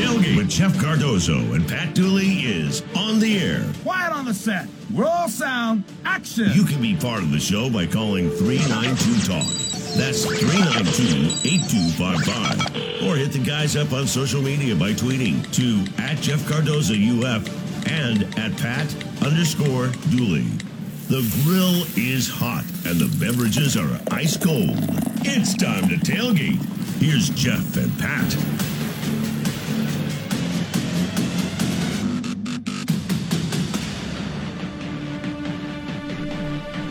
Tailgate with Jeff Cardozo and Pat Dooley is on the air. Quiet on the set. We're all sound. Action. You can be part of the show by calling 392 Talk. That's 392 8255. Or hit the guys up on social media by tweeting to at Jeff Cardozo UF and at Pat underscore Dooley. The grill is hot and the beverages are ice cold. It's time to tailgate. Here's Jeff and Pat.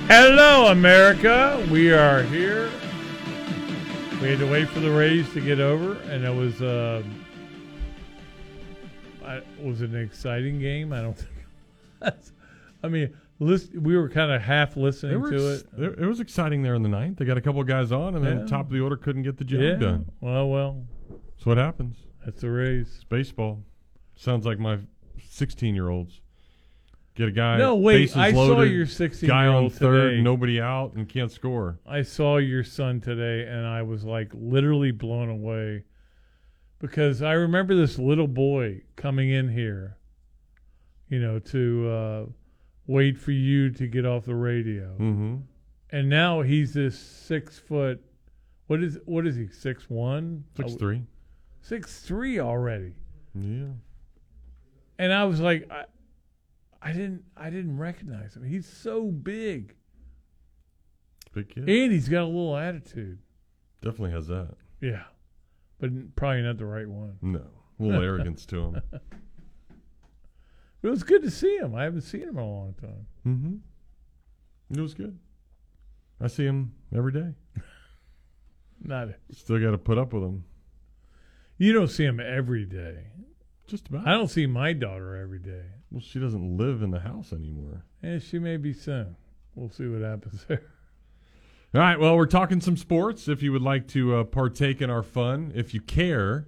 Hello, America. We are here. We had to wait for the Rays to get over, and it was uh, I, was it an exciting game? I don't think. I mean, list, we were kind of half listening to it. It, it was exciting there in the ninth. They got a couple of guys on, and then Yeah. top of the order couldn't get the job Yeah. done. Well, well, That's what happens. that's the Rays. It's baseball. Sounds like my 16 year olds. Get a guy. No, wait. I saw your 16 guy year on old third, today. nobody out, and can't score. I saw your son today, and I was like literally blown away because I remember this little boy coming in here, you know, to uh, wait for you to get off the radio, Mm-hmm. and now he's this six foot. What is what is he? Six one, Six three. six three already. Yeah. And I was like, I, I didn't, I didn't recognize him. He's so big, Big kid. and he's got a little attitude. Definitely has that. Yeah, but probably not the right one. No. A little arrogance to him. But it was good to see him. I haven't seen him in a long time. Mm-hmm. It was good. I see him every day. Not Still got to put up with him. you don't see him every day. Just about. I don't see my daughter every day. Well, she doesn't live in the house anymore. And she may be soon. We'll see what happens there. All right. Well, we're talking some sports. If you would like to uh, partake in our fun, if you care,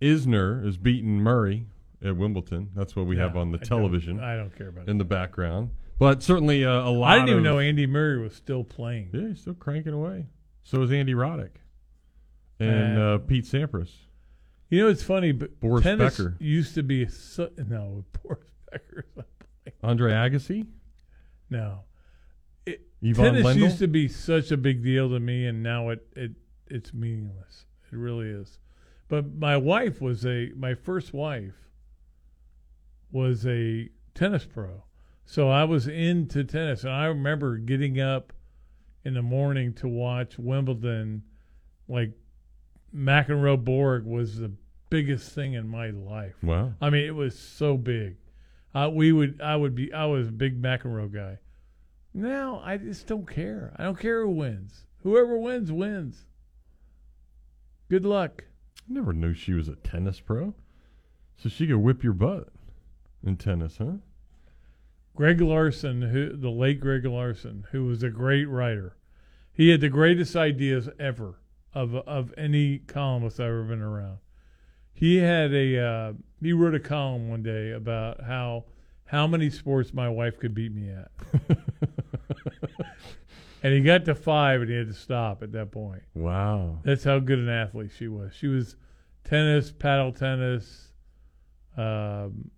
Isner is beating Murray at Wimbledon. That's what we have on the I don't- television I don't care about in the background. But certainly uh, a lot. I didn't even of- know Andy Murray was still playing. Yeah, he's still cranking away. So is Andy Roddick and Uh, uh, Pete Sampras. You know, it's funny, but Boris tennis Becker. used to be su- no Boris Andre Agassi, No, it, Ivan tennis Lendl? used to be such a big deal to me, and now it it it's meaningless. It really is. But my wife was a my first wife was a tennis pro, so I was into tennis, and I remember getting up in the morning to watch Wimbledon. Like McEnroe Borg was the biggest thing in my life. Wow. I mean, it was so big. Uh, we would, I would be, I was a big McEnroe guy. Now I just don't care. I don't care who wins. Whoever wins wins. Good luck. I never knew she was a tennis pro. So she could whip your butt in tennis, huh? Greg Larson, who the late Greg Larson, who was a great writer, he had the greatest ideas ever of of any columnist I've ever been around. He had a uh, he wrote a column one day about how how many sports my wife could beat me at, and he got to five and he had to stop at that point. Wow. That's how good an athlete she was. She was tennis, paddle tennis. Um,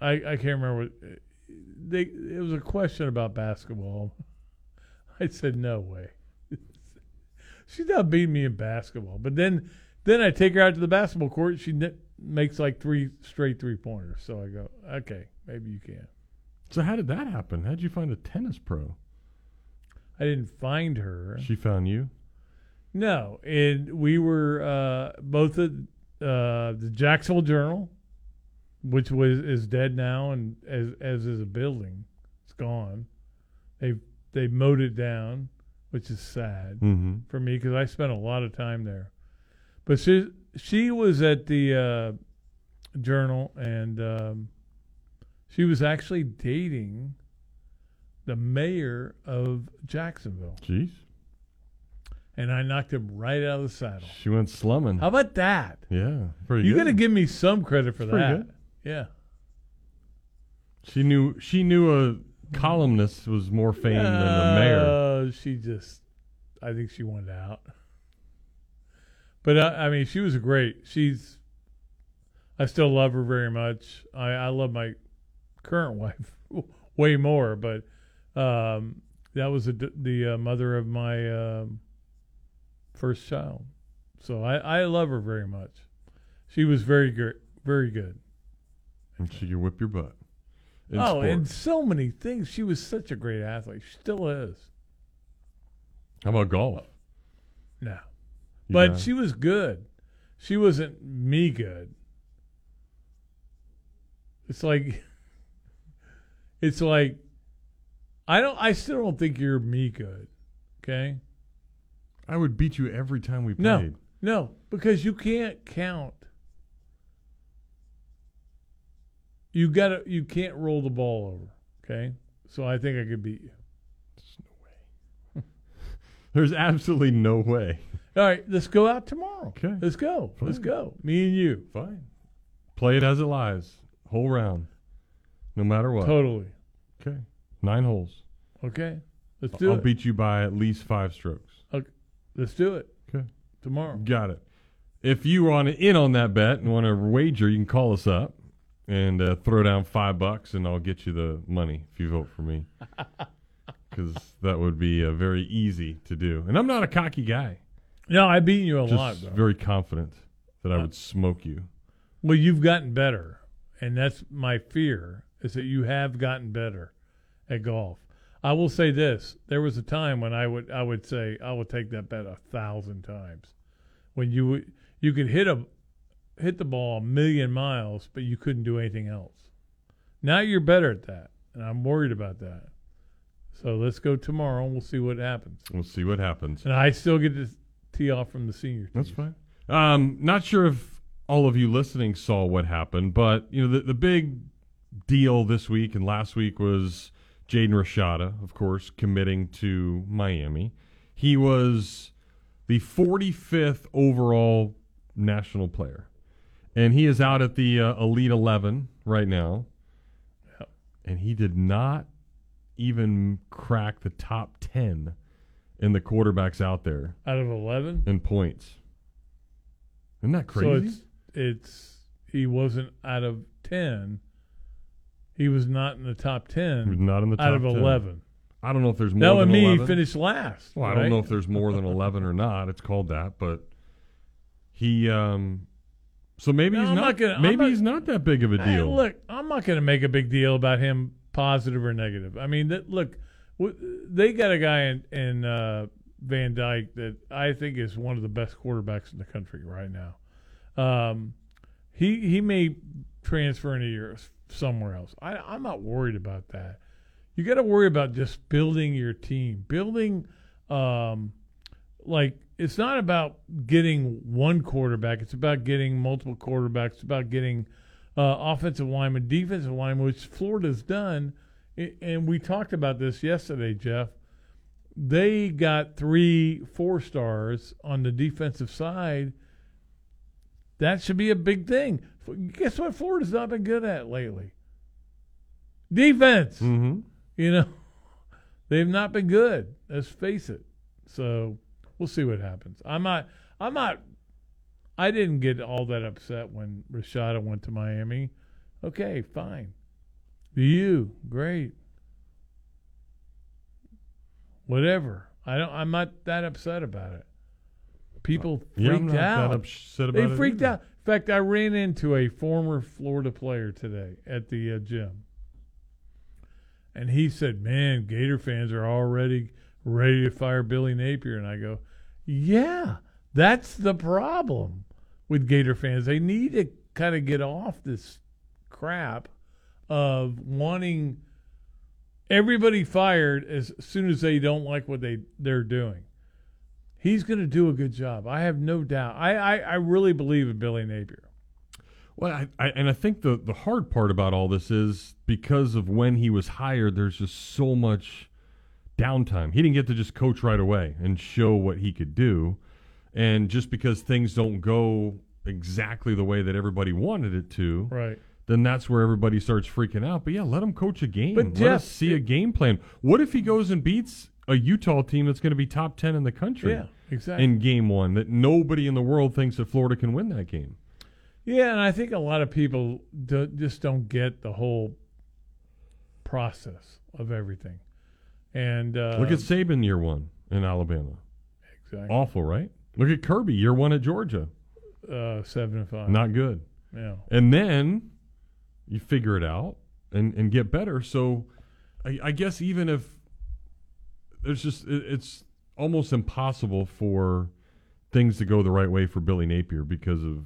I I can't remember. What, they it was a question about basketball. I said no way. She's not beating me in basketball. But then then I take her out to the basketball court. She ne- makes like three straight three pointers. So I go, okay, maybe you can. So how did that happen? How'd you find a tennis pro? I didn't find her. She found you. No, and we were uh, both at uh, the Jacksonville Journal, which was is dead now, and as as is a building, it's gone. They they mowed it down, which is sad Mm-hmm. for me because I spent a lot of time there. But she she was at the uh, Journal, and um, she was actually dating the mayor of Jacksonville, Jeez. and I knocked him right out of the saddle. She went slumming. How about that? yeah. Pretty You got to give me some credit for Pretty that. good. Yeah. She knew she knew a columnist was more famed than the mayor. Uh, she just, I think she wanted out. But uh, I mean, she was great. She's I still love her very much. I, I love my current wife way more, but um, that was the, the uh, mother of my um, first child. So I, I love her very much. She was very good, very good. And she can whip your butt. in oh, sport. and so many things. She was such a great athlete. She still is. How about golf? No. But she was good. She wasn't me good. It's like it's like I don't I still don't think you're me good. Okay? I would beat you every time we No. played. No, because you can't count. You got to you can't roll the ball over, okay? So I think I could beat you. There's absolutely no way. All right, let's go out tomorrow. Okay. Let's go. Let's go. Me and you. Fine. Play it as it lies. Whole round. No matter what. Totally. Okay. Nine holes. Okay. Let's do it. I'll beat you by at least five strokes. Okay. Let's do it Okay. tomorrow. Got it. If you want to in on that bet and want to wager, you can call us up and uh, throw down five bucks, and I'll get you the money if you vote for me. Because that would be uh, very easy to do. And I'm not a cocky guy. No, I beat you a lot, Just though. very confident that I Uh, would smoke you. Well, you've gotten better, and that's my fear is that you have gotten better at golf. I will say this: there was a time when I would I would say I would take that bet a thousand times. When you would- you could hit a hit the ball a million miles, but you couldn't do anything else. Now you're better at that, and I'm worried about that. So let's go tomorrow, and we'll see what happens. We'll see what happens. And I still get to tee off from the senior. That's fine. Um, not sure if all of you listening saw what happened, but you know the the big deal this week and last week was Jaden Rashada, of course, committing to Miami. He was the 45th overall national player, and he is out at the uh, Elite 11 right now. Yep. And he did not even crack the top 10 in the quarterbacks out there Out of eleven. in points. Isn't that So crazy? it's it's he wasn't out of ten. He was not in the top He was ten not in the top out of 10. eleven. I don't know if there's more That would mean 11. he finished last. well, I don't know if there's more than 11 or not. It's called that, but he um so maybe No, he's I'm not, gonna- maybe not- he's not that big of a Hey, deal. look, I'm not going to make a big deal about him positive or negative. I mean, that, look, they got a guy in, in uh, Van Dyke that I think is one of the best quarterbacks in the country right now. Um, he he may transfer in a year somewhere else. I, I'm not worried about that. You got to worry about just building your team, building. Um, like it's not about getting one quarterback. It's about getting multiple quarterbacks. It's about getting uh, offensive linemen, defensive linemen, which Florida's done. And we talked about this yesterday, Jeff. They got three four stars on the defensive side. That should be a big thing. Guess what? Florida's not been good at lately. Defense. mm-hmm. You know, they've not been good. Let's face it. So we'll see what happens. I'm not. I'm not. I didn't get all that upset when Rashada went to Miami. Okay, fine. You great. Whatever. I don't. I'm not that upset about it. People freaked Yeah, not out. upset about They freaked either. out. In fact, I ran into a former Florida player today at the uh, gym, and he said, "Man, Gator fans are already ready to fire Billy Napier." And I go, "Yeah, that's the problem with Gator fans. They need to kind of get off this crap of wanting everybody fired as soon as they don't like what they they're doing." He's going to do a good job. I have no doubt. I, I, I really believe in Billy Napier. Well, I, I, and I think the, the hard part about all this is because of when he was hired, there's just so much downtime. He didn't get to just coach right away and show what he could do. And just because things don't go exactly the way that everybody wanted it to, Right. Then that's where everybody starts freaking out. But yeah, let him coach a game. But let Jeff, us see a game plan. What if he goes and beats a Utah team that's going to be top 10 in the country Yeah, exactly. in game one that nobody in the world thinks that Florida can win that game? Yeah, and I think a lot of people do, just don't get the whole process of everything. And uh, Look at Saban year one in Alabama. exactly, Awful, right? Look at Kirby year one at Georgia. uh, seven and five. Not good. yeah, And then you figure it out and, and get better. So I, I guess even if there's just, it, it's almost impossible for things to go the right way for Billy Napier because of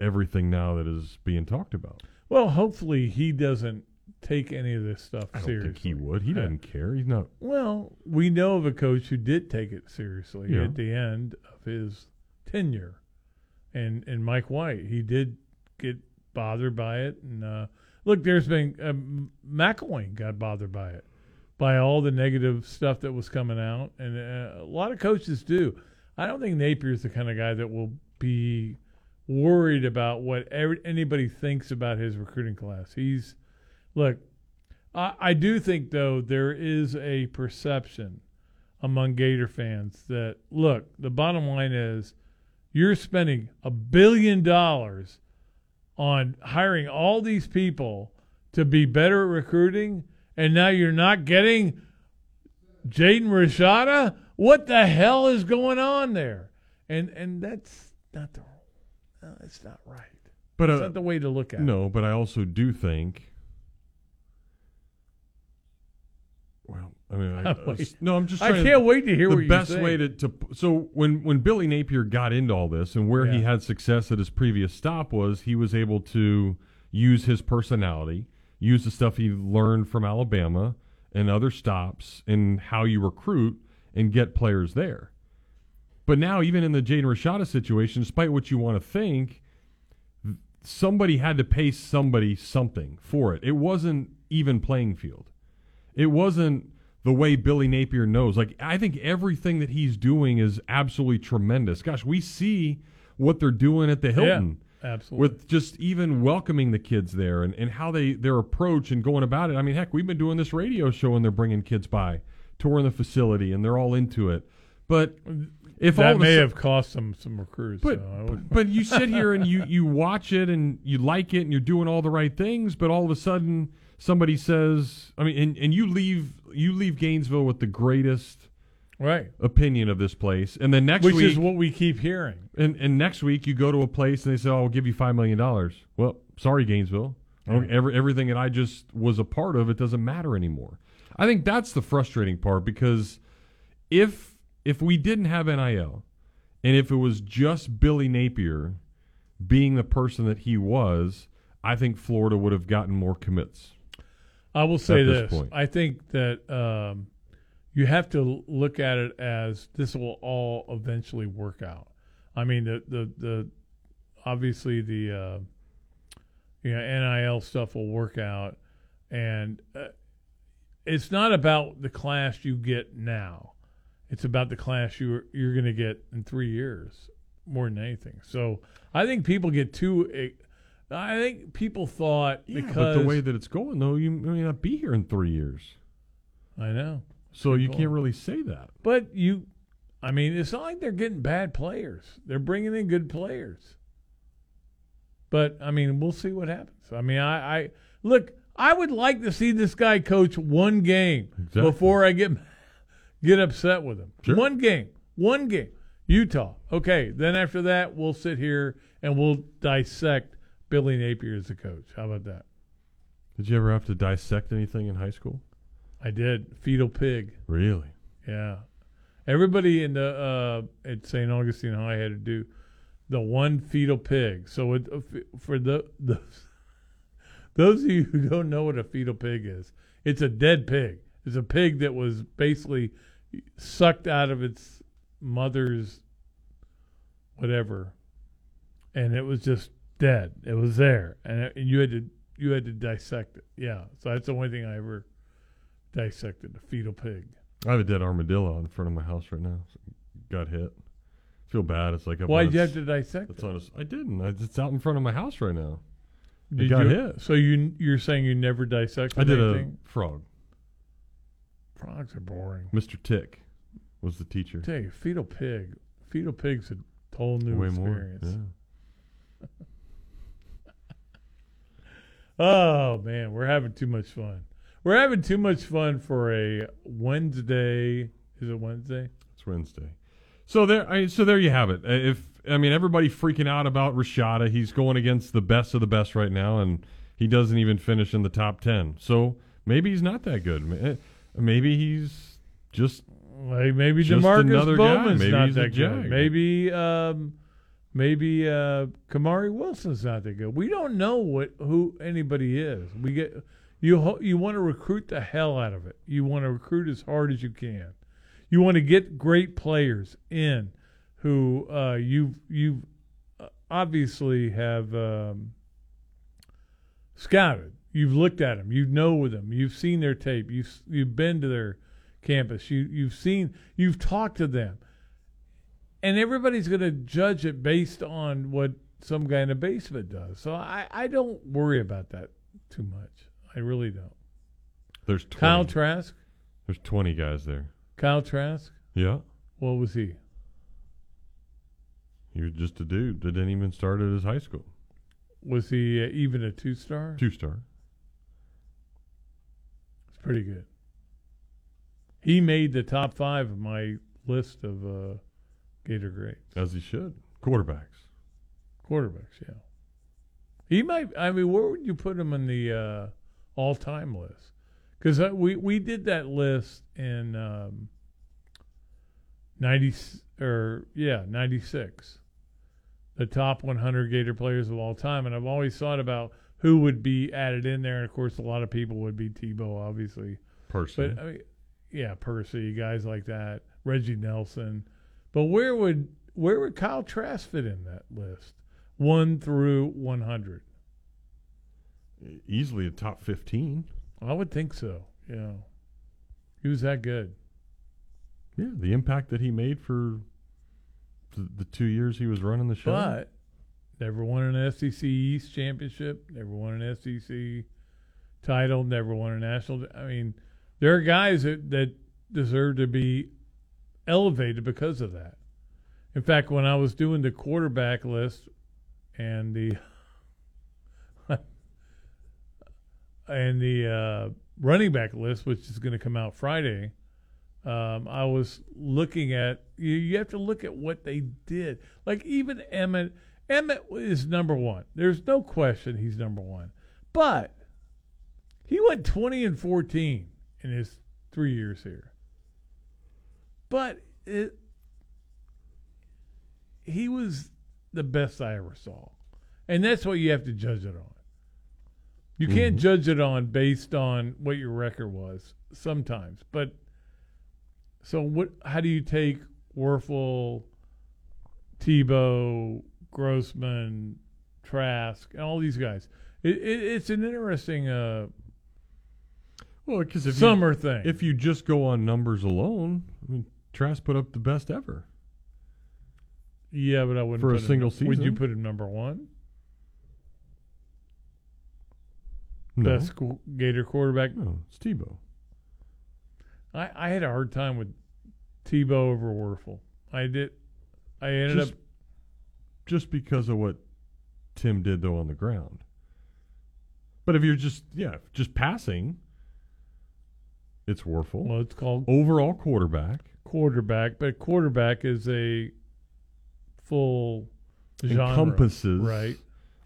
everything now that is being talked about. Well, hopefully he doesn't take any of this stuff I don't seriously. think he would. He Uh, doesn't care. He's not. Well, we know of a coach who did take it seriously Yeah. at the end of his tenure, and and Mike White, he did get bothered by it. And uh, look, there's been um, McElwain got bothered by it, by all the negative stuff that was coming out, and uh, a lot of coaches do. I don't think Napier's the kind of guy that will be worried about what every, anybody thinks about his recruiting class. He's look. I, I do think though there is a perception among Gator fans that look, the bottom line is you're spending a billion dollars on hiring all these people to be better at recruiting, and now you're not getting Jaden Rashada. What the hell is going on there? And and that's not the no, it's not right. But It's uh, not the way to look at it. no, but I also do think. Well, I mean, I, no, I'm just. I can't to, wait to hear the what you best way to, to so when when Billy Napier got into all this and where he had success at his previous stop was he was able to use his personality, use the stuff he learned from Alabama and other stops and how you recruit and get players there. But now, even in the Jaden Rashada situation, despite what you want to think, somebody had to pay somebody something for it. It wasn't even playing field. It wasn't the way Billy Napier knows. Like I think everything that he's doing is absolutely tremendous. Gosh, we see what they're doing at the Hilton Yeah, absolutely. with just even welcoming the kids there and, and how they their approach and going about it. I mean, heck, we've been doing this radio show and they're bringing kids by, touring the facility, and they're all into it. But if all that may have cost them some recruits. but, so but but you sit here and you you watch it and you like it and you're doing all the right things, but all of a sudden somebody says, I mean, and, and you leave you leave Gainesville with the greatest right, opinion of this place, and then next which week is what we keep hearing. and, and next week you go to a place and they say, "Oh, I'll give you five million dollars." Well, sorry, Gainesville. Don't- every, everything that I just was a part of, it doesn't matter anymore. I think that's the frustrating part because if if we didn't have NIL and if it was just Billy Napier being the person that he was, I think Florida would have gotten more commits. I will say this this. I think that um, you have to look at it as this will all eventually work out. I mean, the the the obviously the uh, you know NIL stuff will work out, and uh, it's not about the class you get now. It's about the class you you're going to get in three years more than anything. So I think people get too. eh, I think people thought because but the way that it's going, though, you may not be here in three years, I know. so you can't really say that. But you, I mean, it's not like they're getting bad players. They're bringing in good players. But I mean, we'll see what happens. I mean, I, I look. I would like to see this guy coach one game Exactly. before I get get upset with him. Sure. One game, one game. Utah. Okay. Then after that, we'll sit here and we'll dissect Billy Napier as a coach. How about that? Did you ever have to dissect anything in high school? I did. Fetal pig. Really? Yeah. Everybody in the uh, at St. Augustine High had to do the one fetal pig. So it, uh, for the, the those of you who don't know what a fetal pig is, it's a dead pig. It's a pig that was basically sucked out of its mother's whatever, and it was just dead. It was there, and, it, and you had to you had to dissect it. Yeah. So that's the only thing I ever dissected a fetal pig. I have a dead armadillo in front of my house right now. Got hit. Feel bad. It's like Why did you have to dissect It's it? on I didn't. I, it's out in front of my house right now. Did got you, hit. So you you're saying you never dissected I did anything? a frog. Frogs are boring. Mr. Tick was the teacher. tell you, fetal pig. Fetal pig's a whole new Way experience. more. Yeah. Oh man, we're having too much fun. We're having too much fun for a Wednesday. Is it Wednesday? It's Wednesday. So there, I, so there you have it. Uh, If I mean everybody freaking out about Rashada, he's going against the best of the best right now, and he doesn't even finish in the top ten. So maybe he's not that good. Uh, Maybe he's just Like maybe Just Demarkus another guy. Bowman's Maybe not that good. Maybe um, maybe uh, Kamari Wilson's not that good. We don't know what who anybody is. We get you you want to recruit the hell out of it. You want to recruit as hard as you can. You want to get great players in who uh, you you obviously have um, scouted. You've looked at them. You know them. You've seen their tape. You've you've been to their campus. You you've seen. You've talked to them, and everybody's going to judge it based on what some guy in the basement does. So I I don't worry about that too much. I really don't. there's 20, Kyle Trask. there's twenty guys there. Kyle Trask. Yeah, What was he? he was just a dude that didn't even start at his high school. Was he uh, even a two star? Two star. It's pretty good. He made the top five of my list of uh, Gator grades. As he should. Quarterbacks. Quarterbacks, yeah. He might. I mean, where would you put him in the uh, all-time list? Because we we did that list in um, ninety or yeah ninety six, the top one hundred Gator players of all time, and I've always thought about who would be added in there, and of course, a lot of people would be Tebow, obviously. Percy. But I mean, yeah, Percy, guys like that, Reggie Nelson. But where would where would Kyle Trask fit in that list? One through one hundred. Easily a top fifteen. I would think so. Yeah, he was that good. Yeah, the impact that he made for the, the two years he was running the show. But never won an SEC East championship. Never won an SEC title. Never won a national. I mean, there are guys that that deserve to be elevated because of that. In fact, when I was doing the quarterback list and the and the uh, running back list, which is going to come out Friday, um, I was looking at you. You have to look at what they did. Like even Emmett, Emmett is number one. There's no question he's number one. But he went 20 and 14 in his three years here. But it, he was the best I ever saw, and that's what you have to judge it on. You can't judge it on based on what your record was sometimes, but so what? How do you take Wuerffel, Tebow, Grossman, Trask, and all these guys? It, it, it's an interesting uh, Well, because if summer you, thing. if you just go on numbers alone, I mean, Trask put up the best ever. yeah, but I wouldn't for a put him- single Would you put him number one? No, Best Gator quarterback. no, it's Tebow. I, I had a hard time with Tebow over Wuerffel. I did. I ended Just, up. just because of what Tim did though on the ground. But if you're just yeah, just passing, it's Wuerffel. Well, it's called Overall quarterback quarterback, but quarterback is a full genre, encompasses right?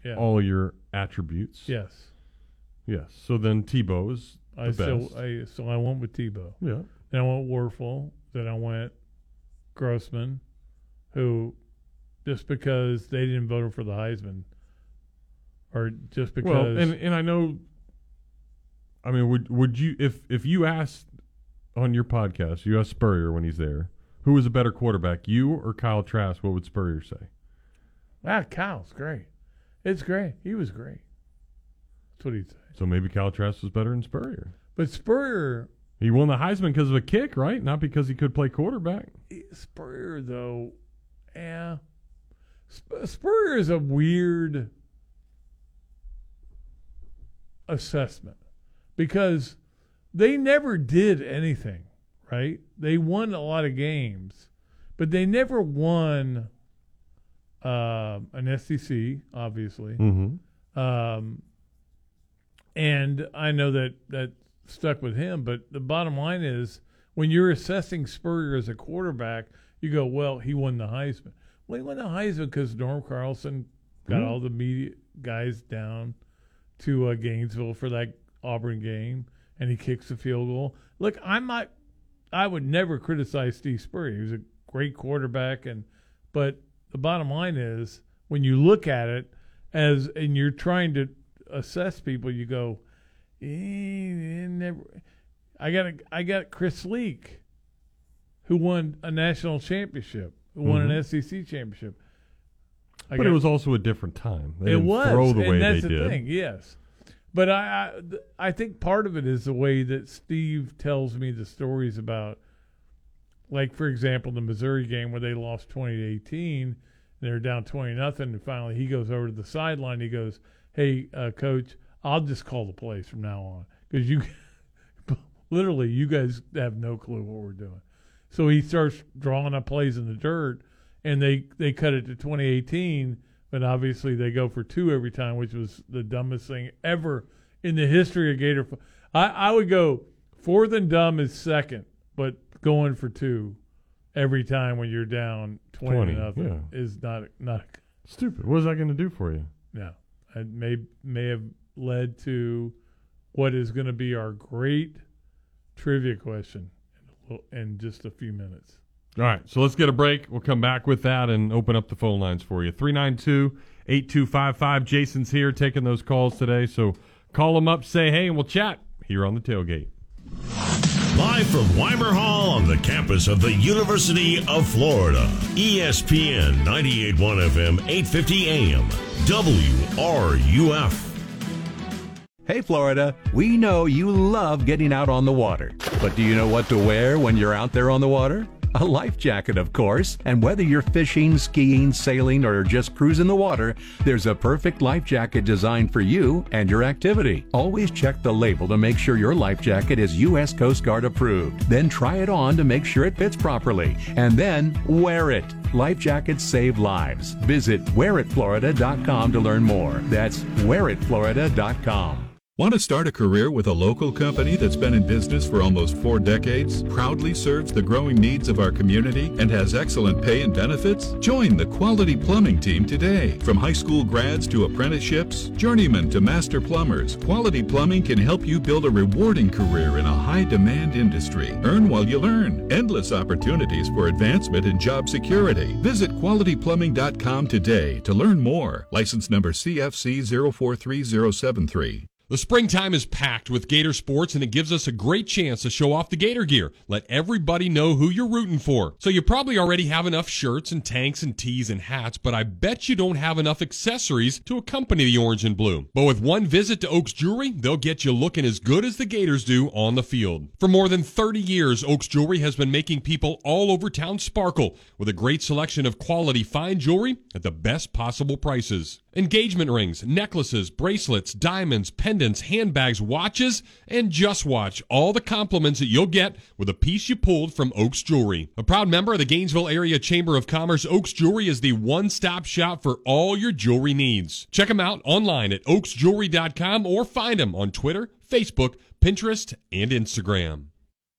Yeah. all your attributes. yes. Yes. So then Tebow is the I best. still. I so I went with Tebow. yeah. Then I went Wuerffel. Then I went Grossman, who just because they didn't vote him for the Heisman, or just because Well, and and I know. I mean, would would you if if you asked on your podcast, you asked Spurrier when he's there, who was a better quarterback, you or Kyle Trask? What would Spurrier say? ah, Kyle's great. It's great. He was great. That's what he'd say. So maybe Kyle Trask was better than Spurrier. But Spurrier, He won the Heisman because of a kick, right? Not because he could play quarterback. Spurrier though, yeah. Sp- Spurrier is a weird assessment because they never did anything, right? They won a lot of games, but they never won um an SEC, obviously. Mm-hmm. Um, and I know that that stuck with him. But the bottom line is, when you're assessing Spurrier as a quarterback, you go, well, he won the Heisman. Well, he won the Heisman because Norm Carlson got Mhm. all the media guys down to uh, Gainesville for that Auburn game, and he kicks the field goal. Look, I'm not. I would never criticize Steve Spurrier. He was a great quarterback, and but the bottom line is when you look at it as and you're trying to assess people, you go, eh, eh, never. I got a, I got Chris Leak, who won a national championship, who won an SEC championship. I Mm-hmm. but got- it was also a different time. They it was, throw the and way that's they the did. thing. Yes, but I, I I think part of it is the way that Steve tells me the stories about, like for example, the Missouri game where they lost twenty to eighteen, and they're down twenty nothing, and finally he goes over to the sideline. He goes, "Hey, uh, coach, I'll just call the plays from now on because you, literally, you guys have no clue what we're doing." So he starts drawing up plays in the dirt, and they they cut it to 2018. But obviously, they go for two every time, which was the dumbest thing ever in the history of Gator. I I would go fourth and dumb is second, but going for two every time when you're down 20, 20, nothing yeah. is not not Stupid. What is that going to do for you? no. It may may have led to what is going to be our great trivia question in, in just a few minutes. All right, so let's get a break. We'll come back with that and open up the phone lines for you. 392 8255. Jason's here taking those calls today. So call him up, say hey, and we'll chat here on the tailgate. Live from Weimer Hall on the campus of the University of Florida. ESPN 98.1 FM, 850 AM. WRUF. Hey Florida, we know you love getting out on the water. But do you know what to wear when you're out there on the water? A life jacket, of course. And whether you're fishing, skiing, sailing, or just cruising the water, there's a perfect life jacket designed for you and your activity. Always check the label to make sure your life jacket is U.S. Coast Guard approved. Then try it on to make sure it fits properly. And then wear it. Life jackets save lives. Visit wearitflorida.com to learn more. That's wearitflorida.com. Want to start a career with a local company that's been in business for almost four decades, proudly serves the growing needs of our community, and has excellent pay and benefits? Join the Quality Plumbing team today. From high school grads to apprenticeships, journeymen to master plumbers, Quality Plumbing can help you build a rewarding career in a high demand industry. Earn while you learn. Endless opportunities for advancement and job security. Visit qualityplumbing.com today to learn more. License number CFC 043073. The springtime is packed with Gator sports, and it gives us a great chance to show off the Gator gear. Let everybody know who you're rooting for. So you probably already have enough shirts and tanks and tees and hats, but I bet you don't have enough accessories to accompany the orange and blue. But with one visit to Oaks Jewelry, they'll get you looking as good as the Gators do on the field. For more than 30 years, Oaks Jewelry has been making people all over town sparkle with a great selection of quality fine jewelry at the best possible prices. Engagement rings, necklaces, bracelets, diamonds, pendants, handbags, watches, and just watch all the compliments that you'll get with a piece you pulled from Oaks Jewelry. A proud member of the Gainesville Area Chamber of Commerce, Oaks Jewelry is the one-stop shop for all your jewelry needs. Check them out online at oaksjewelry.com or find them on Twitter, Facebook, Pinterest, and Instagram.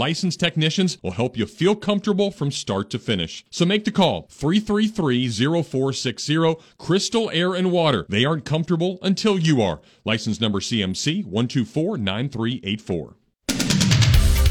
licensed technicians will help you feel comfortable from start to finish. So make the call 333-0460 Crystal Air and Water. They aren't comfortable until you are. License number CMC 1249384.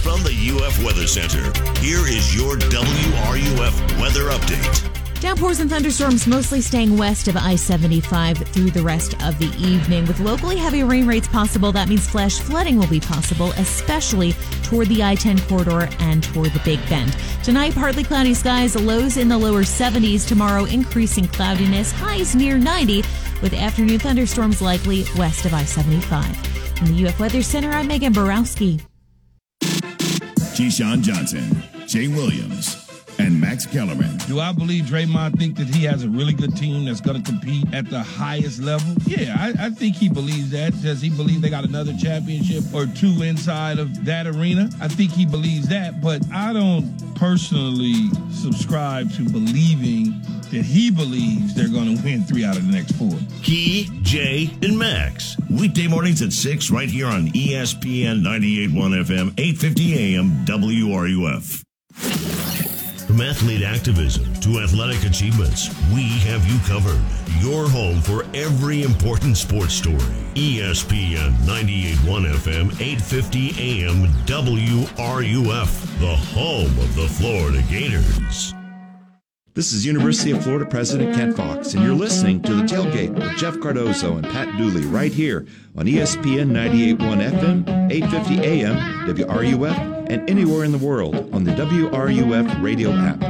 From the UF Weather Center, here is your WRUF weather update. Downpours and thunderstorms mostly staying west of I 75 through the rest of the evening. With locally heavy rain rates possible, that means flash flooding will be possible, especially toward the I 10 corridor and toward the Big Bend. Tonight, partly cloudy skies, lows in the lower 70s. Tomorrow, increasing cloudiness, highs near 90, with afternoon thunderstorms likely west of I 75. In the UF Weather Center, I'm Megan Borowski. Keyshawn Johnson, Jay Williams, and Max Kellerman. Do I believe Draymond think that he has a really good team that's going to compete at the highest level? Yeah, I, I, think he believes that. Does he believe they got another championship or two inside of that arena? I think he believes that, but I don't personally subscribe to believing that he believes they're going to win three out of the next four. Key, Jay, and Max. Weekday mornings at 6 right here on ESPN 98.1 FM, 850 AM, WRUF. From athlete activism to athletic achievements, we have you covered. Your home for every important sports story. ESPN 98.1 FM, 850 AM, WRUF, the home of the Florida Gators. This is University of Florida President Kent Fuchs, and you're listening to The Tailgate with Jeff Cardozo and Pat Dooley right here on ESPN 98.1 FM, 850 AM, WRUF, and anywhere in the world on the WRUF radio app.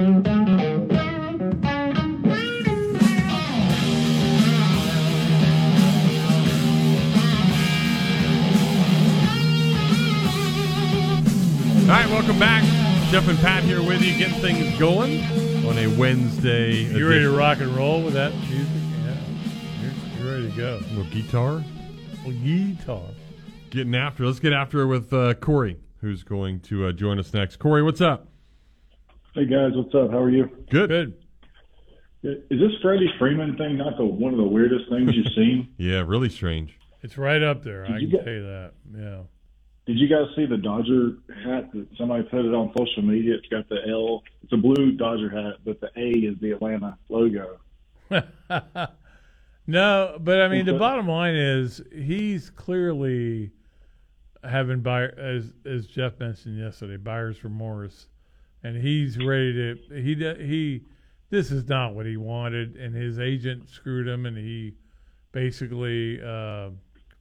All right, welcome back. Jeff and Pat here with you, getting things going on a Wednesday. You ready to rock and roll with that music? Yeah, you're, you're ready to go. A little guitar, Well, guitar. getting after. it. Let's get after it with uh, Corey, who's going to uh, join us next. Corey, what's up? Hey guys, what's up? How are you? Good. Good. Is this Freddie Freeman thing not the one of the weirdest things you've seen? Yeah, really strange. It's right up there. Did I can get- tell you that. Yeah. Did you guys see the Dodger hat that somebody put it on social media? It's got the L. It's a blue Dodger hat, but the A is the Atlanta logo. no, but I mean, the bottom line is he's clearly having buyer as as Jeff mentioned yesterday, buyer's remorse, and he's ready to he he. This is not what he wanted, and his agent screwed him, and he basically uh,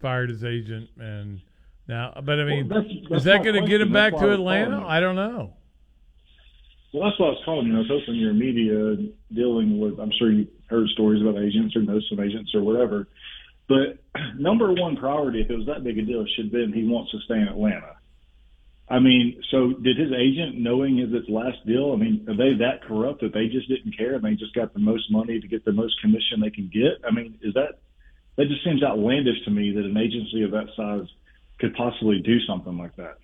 fired his agent, and now. But I mean, Well, that's- is that going to get him back to why I was Atlanta? I don't know. Well, that's what I was calling you. I was hoping your media dealing with. I'm sure you heard stories about agents or know some agents or whatever. But number one priority, if it was that big a deal, should have been he wants to stay in Atlanta. I mean, so did his agent, knowing is its last deal? I mean, are they that corrupt that they just didn't care and they just got the most money to get the most commission they can get? I mean, is that that just seems outlandish to me that an agency of that size could possibly do something like that?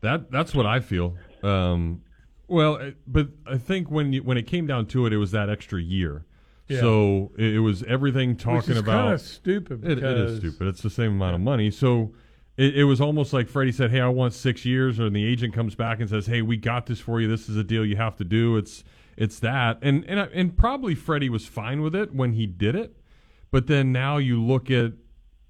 That that's what I feel. Um, well, but I think when you, when it came down to it, it was that extra year. Yeah. So it, it was everything talking Which is about. kinda stupid It, it because- is stupid. It's the same amount of money. So it, it was almost like Freddie said, "Hey, I want six years," and the agent comes back and says, "Hey, we got this for you. This is a deal you have to do." It's it's that, and and and probably Freddie was fine with it when he did it, but then now you look at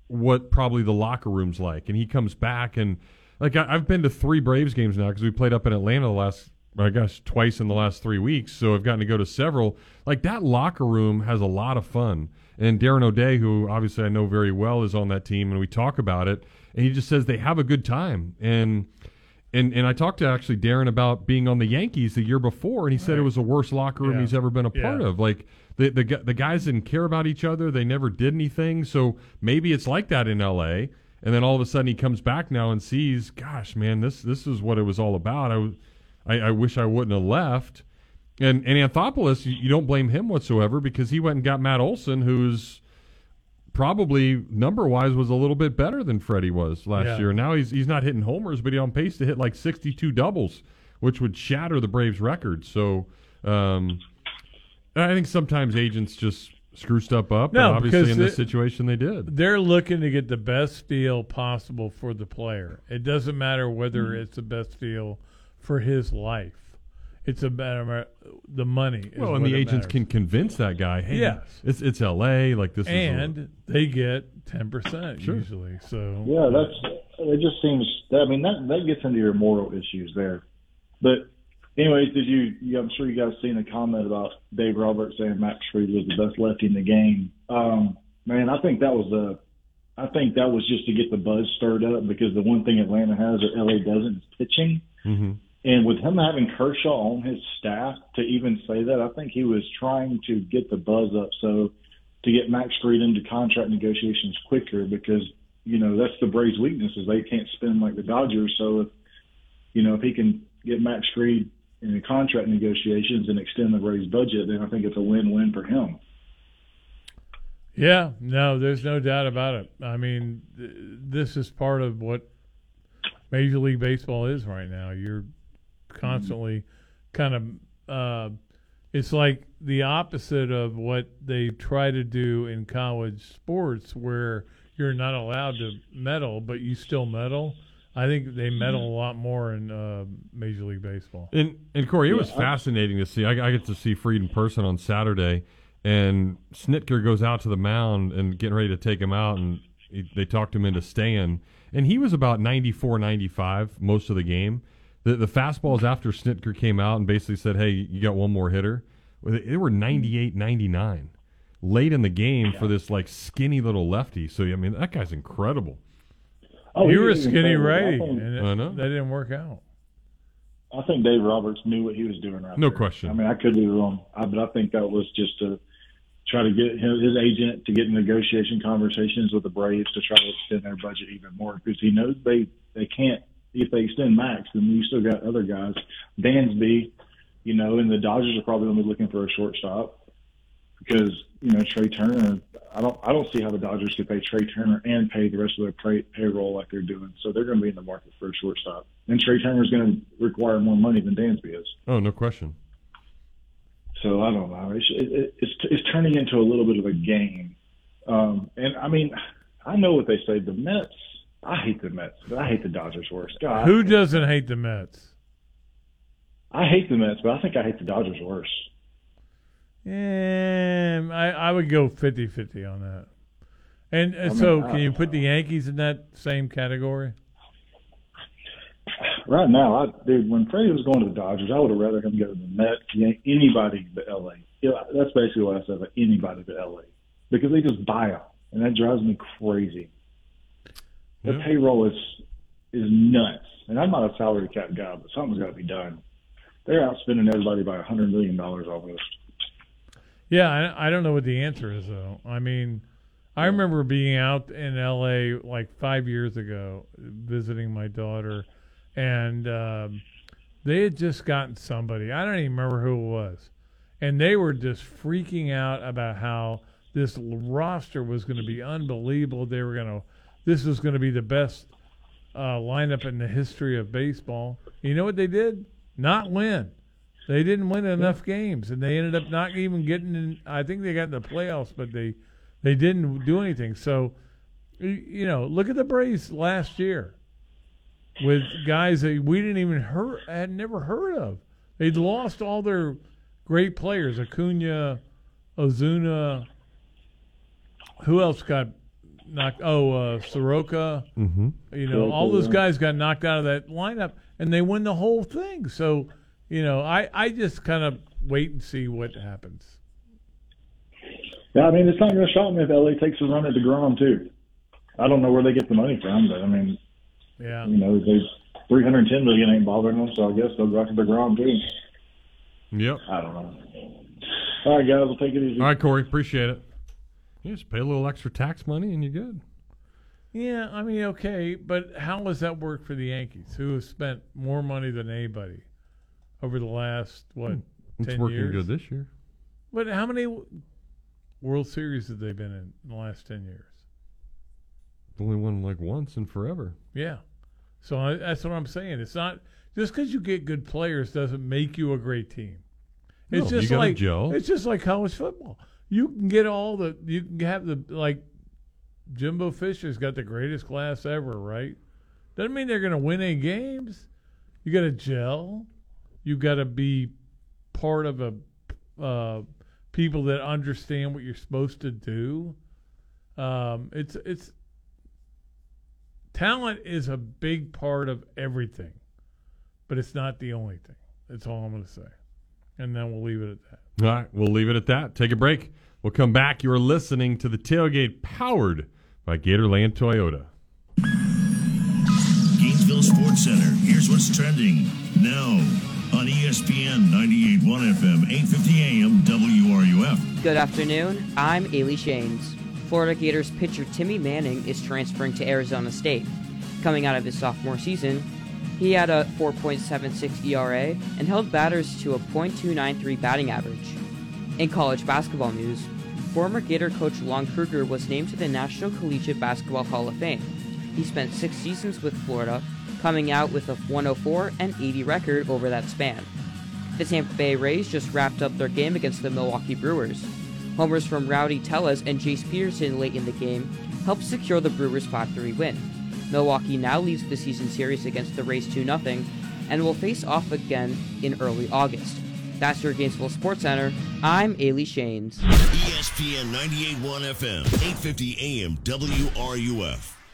what probably the locker room's like, and he comes back and like I, I've been to three Braves games now because we played up in Atlanta the last I guess twice in the last three weeks, so I've gotten to go to several. Like that locker room has a lot of fun, and Darren O'Day, who obviously I know very well, is on that team, and we talk about it, and he just says they have a good time, and. And, and I talked to actually Darren about being on the Yankees the year before, and he said it was the worst locker room Yeah. he's ever been a part Yeah. of. Like the, the the guys didn't care about each other; they never did anything. So maybe it's like that in L.A. and then all of a sudden he comes back now and sees, gosh, man, this this is what it was all about. I I wish I wouldn't have left. And and Anthopoulos, you, you don't blame him whatsoever because he went and got Matt Olson, who's probably number wise was a little bit better than Freddie was last Yeah. year. Now he's he's not hitting homers, but he's on pace to hit like 62 doubles, which would shatter the Braves record. So um, I think sometimes agents just screw stuff up. No, and obviously because in this it- situation they did. They're looking to get the best deal possible for the player. It doesn't matter whether Mm-hmm. it's the best deal for his life. It's a matter of the money. is Well, and what the it agents matters. can convince that guy. Hey, Yes. it's it's L.A. Like this is a- and they get ten percent Sure. usually. So Yeah, that's it. Just seems. I mean, that that gets into your moral issues there. But anyways, did you? you I'm sure you guys seen a comment about Dave Roberts saying Max Fried was the best lefty in the game. Um, man, I think that was a. I think that was just to get the buzz stirred up because the one thing Atlanta has or LA doesn't is pitching. Mhm. And with him having Kershaw on his staff to even say that, I think he was trying to get the buzz up so to get Max Fried into contract negotiations quicker because, you know, that's the Braves' weakness is they can't spend like the Dodgers. So if you know, if he can get Max Fried in the contract negotiations and extend the Braves budget, then I think it's a win win for him. Yeah, no, there's no doubt about it. I mean, th- this is part of what Major League Baseball is right now. You're constantly kind of, uh, it's like the opposite of what they try to do in college sports, where you're not allowed to meddle, but you still meddle. I think they meddle a lot more in uh, Major League Baseball. And and Corey, it was Yeah, I- fascinating to see. I, I get to see Fried in person on Saturday, and Snitker goes out to the mound and getting ready to take him out, and he, they talked him into staying. And he was about 94, 95 most of the game. The the fastballs after Snitker came out and basically said, "Hey, you got one more hitter." They they were 98, 99 late in the game for this like skinny little lefty. So I mean, that guy's incredible. Oh, you were a skinny incredible. I righty, think- and it, I know. that didn't work out. I think Dave Roberts knew what he was doing right No there. question. I mean, I could be wrong, I, but I think that was just to try to get his, his agent to get in negotiation conversations with the Braves to try to extend their budget even more because he knows they they can't if they extend Max, then you still got other guys, Dansby, you know, and the Dodgers are probably going to be looking for a shortstop because you know Trey Turner. I don't I don't see how the Dodgers could pay Trey Turner and pay the rest of their pay, payroll like they're doing. So they're going to be in the market for a shortstop, and Trey Turner is going to require more money than Dansby is. Oh, no question. So I don't know. It's it, it's it's turning into a little bit of a game, um, and I mean, I know what they say. The Mets. I hate the Mets, but I hate the Dodgers worse. God, Who doesn't hate the Mets? I hate the Mets, but I think I hate the Dodgers worse. Yeah, I, I would go 50-50 on that. And uh, I mean, so, I- can you put the Yankees in that same category? Right now, I, dude, when Freddie was going to the Dodgers, I would have rather him go to the Mets, anybody but LA. Yeah, that's basically what I said, anybody but LA, because they just buy them, and that drives me crazy. The Yeah. payroll is is nuts, and I'm not a salary cap guy, but something's got to be done. They're outspending everybody by a hundred million dollars almost. Yeah, I, I don't know what the answer is though. I mean, I remember being out in L.A. like five years ago, visiting my daughter, and um, they had just gotten somebody. I don't even remember who it was, and they were just freaking out about how this roster was going to be unbelievable. They were going to, this was going to be the best uh, lineup in the history of baseball. You know what they did? Not win. They didn't win enough games, and they ended up not even getting in. I think they got in the playoffs, but they they didn't do anything. So, you know, look at the Braves last year with guys that we didn't even heard had never heard of. They'd lost all their great players: Acuna, Ozuna. Who else got knocked? Oh, uh, Soroka. Mm-hmm. You know, all those guys got knocked out of that lineup, and they win the whole thing. So, you know, I, I just kind of wait and see what happens. Yeah, I mean, it's not going to shock me if LA takes a run at the Degrom too. I don't know where they get the money from, but I mean, Yeah. you know, they 310 million ain't bothering them, so I guess they'll go after Degrom too. Yep. I don't know. All right, guys, we'll take it easy. All right, Corey, appreciate it. You just pay a little extra tax money and you're good. Yeah, I mean, okay, but how does that work for the Yankees, who have spent more money than anybody over the last what Hmm, It's ten working years? good this year. But how many World Series have they been in, in the last ten years? Only won like once in forever. Yeah, so I, that's what I'm saying. It's not just because you get good players doesn't make you a great team. It's No, just like gel. it's just like college football. You can get all the you can have the like Jimbo Fisher's got the greatest class ever, right? Doesn't mean they're going to win any games. You got to gel. You got to be part of a uh, people that understand what you're supposed to do. Um, it's it's talent is a big part of everything, but it's not the only thing. That's all I'm going to say, and then we'll leave it at that. All right, we'll leave it at that. Take a break. We'll come back. You're listening to the tailgate powered by Gatorland Toyota. Gainesville Sports Center. Here's what's trending now on ESPN 98.1 FM, 8:50 AM, WRUF. Good afternoon. I'm Ailey Shanes. Florida Gators pitcher Timmy Manning is transferring to Arizona State. Coming out of his sophomore season, he had a 4.76 ERA and held batters to a .293 batting average. In college basketball news, former Gator coach Lon Kruger was named to the National Collegiate Basketball Hall of Fame. He spent six seasons with Florida, coming out with a 104 and 80 record over that span. The Tampa Bay Rays just wrapped up their game against the Milwaukee Brewers. Homers from Rowdy Tellez and Jace Peterson late in the game helped secure the Brewers' 5 3 win. Milwaukee now leads the season series against the Rays 2 0 and will face off again in early August. That's your Gainesville Sports Center. I'm Ailey Shanes. ESPN 98.1 FM, 8:50 AM, WRUF.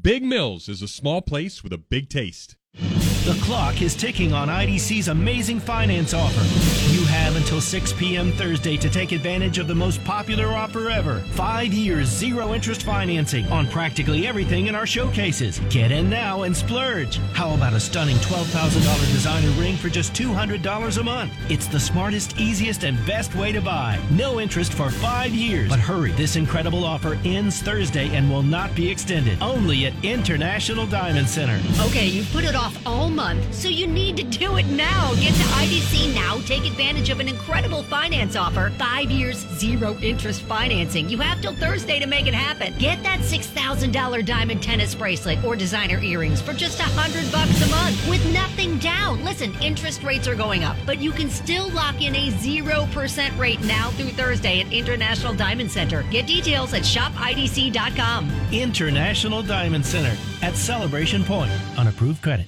Big Mills is a small place with a big taste. The clock is ticking on IDC's amazing finance offer. You have until 6 p.m. Thursday to take advantage of the most popular offer ever. Five years, zero interest financing on practically everything in our showcases. Get in now and splurge. How about a stunning $12,000 designer ring for just $200 a month? It's the smartest, easiest, and best way to buy. No interest for five years. But hurry, this incredible offer ends Thursday and will not be extended. Only at International Diamond Center. Okay, you've put it off all month, so you need to do it now. Get to IDC now. Take advantage of an incredible finance offer. Five years, zero interest financing. You have till Thursday to make it happen. Get that $6,000 diamond tennis bracelet or designer earrings for just a hundred bucks a month with nothing down. Listen, interest rates are going up, but you can still lock in a 0% rate now through Thursday at International Diamond Center. Get details at shopidc.com. International Diamond Center at Celebration Point on approved credit.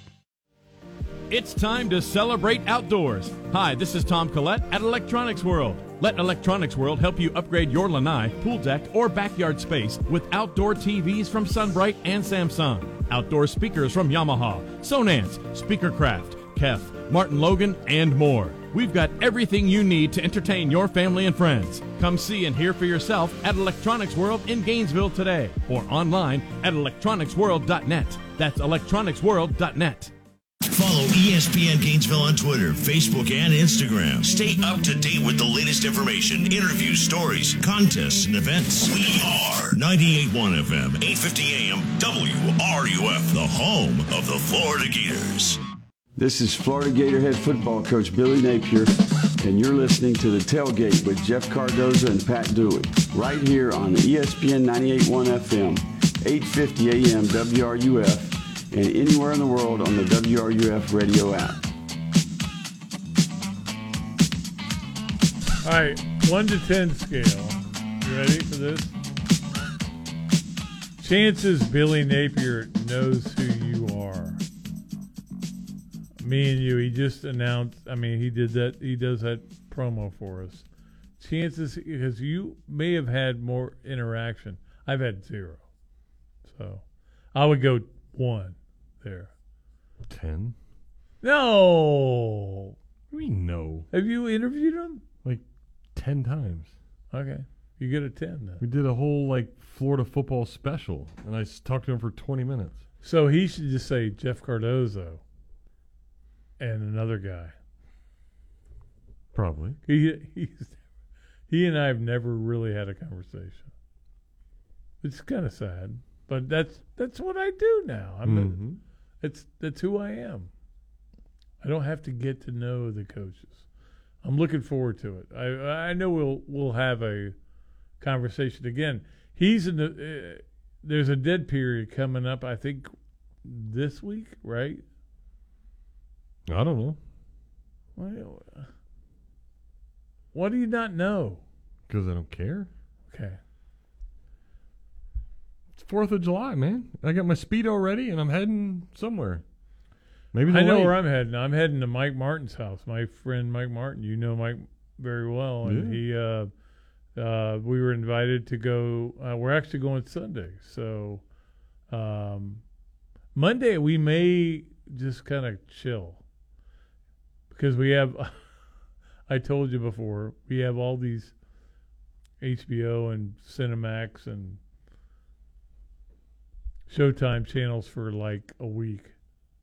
It's time to celebrate outdoors. Hi, this is Tom Collette at Electronics World. Let Electronics World help you upgrade your lanai, pool deck, or backyard space with outdoor TVs from SunBrite and Samsung, outdoor speakers from Yamaha, Sonance, Speakercraft, Kef, Martin Logan, and more. We've got everything you need to entertain your family and friends. Come see and hear for yourself at Electronics World in Gainesville today or online at electronicsworld.net. That's electronicsworld.net. Follow ESPN Gainesville on Twitter, Facebook, and Instagram. Stay up to date with the latest information, interviews, stories, contests, and events. We are 98.1 FM, 850 AM, WRUF, the home of the Florida Gators. This is Florida Gator head football coach Billy Napier, and you're listening to The Tailgate with Jeff Cardozo and Pat Dooley, right here on ESPN 98.1 FM, 850 AM WRUF, and anywhere in the world on the WRUF radio app. All right, one to ten scale. You ready for this? Chances Billy Napier knows who you are. Me and you. He just announced. I mean, he did that. He does that promo for us. Chances because you may have had more interaction. I've had zero. So I would go one there. Ten? No. We know. Have you interviewed him? Like ten times. Okay. You get a 10 then. We did a whole like Florida football special, and I s- talked to him for twenty minutes. So he should just say Jeff Cardozo and another guy. Probably. He he's, he and I have never really had a conversation. It's kind of sad, but that's that's what I do now. I'm a- Mhm. It's that's who I am. I don't have to get to know the coaches. I'm looking forward to it. I I know we'll we'll have a conversation again. He's in the uh, there's a dead period coming up. I think this week, right? I don't know What, what do you not know? because I don't care. Okay. Fourth of July, man. I got my speedo ready, and I'm heading somewhere. Maybe I know lake. where I'm heading. I'm heading to Mike Martin's house. My friend Mike Martin. You know Mike very well, and Yeah. he. Uh, uh, we were invited to go. Uh, we're actually going Sunday, so um, Monday we may just kind of chill because we have. I told you before we have all these HBO and Cinemax and Showtime channels for like a week.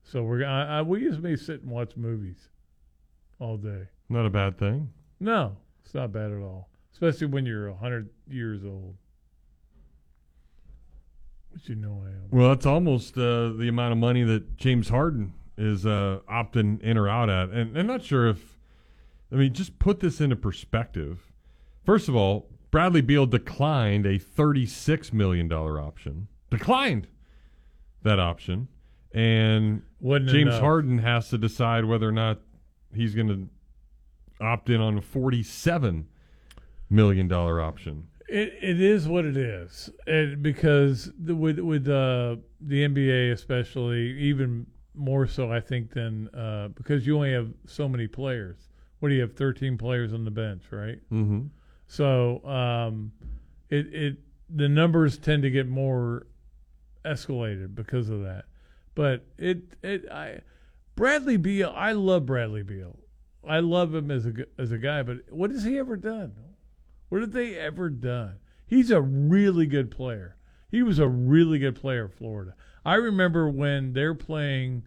So we're I, I, we just may sit and watch movies all day. Not a bad thing. No, it's not bad at all, especially when you're hundred years old. Which you know I am. Well, that's almost uh, the amount of money that James Harden is uh, opting in or out at, and I'm not sure if. I mean, just put this into perspective. First of all, Bradley Beal declined a $36 million option. Declined that option. And Wasn't James enough. Harden has to decide whether or not he's going to opt in on a $47 million option. It it is what it is, it, because the, with with uh, the NBA especially, even more so, I think than uh, because you only have so many players. What do you have? Thirteen players on the bench, right? Mhm. So um, it it the numbers tend to get more escalated because of that. But it it I Bradley Beal, I love Bradley Beal. I love him as a as a guy, but what has he ever done? What have they ever done? He's a really good player. He was a really good player at Florida. I remember when they're playing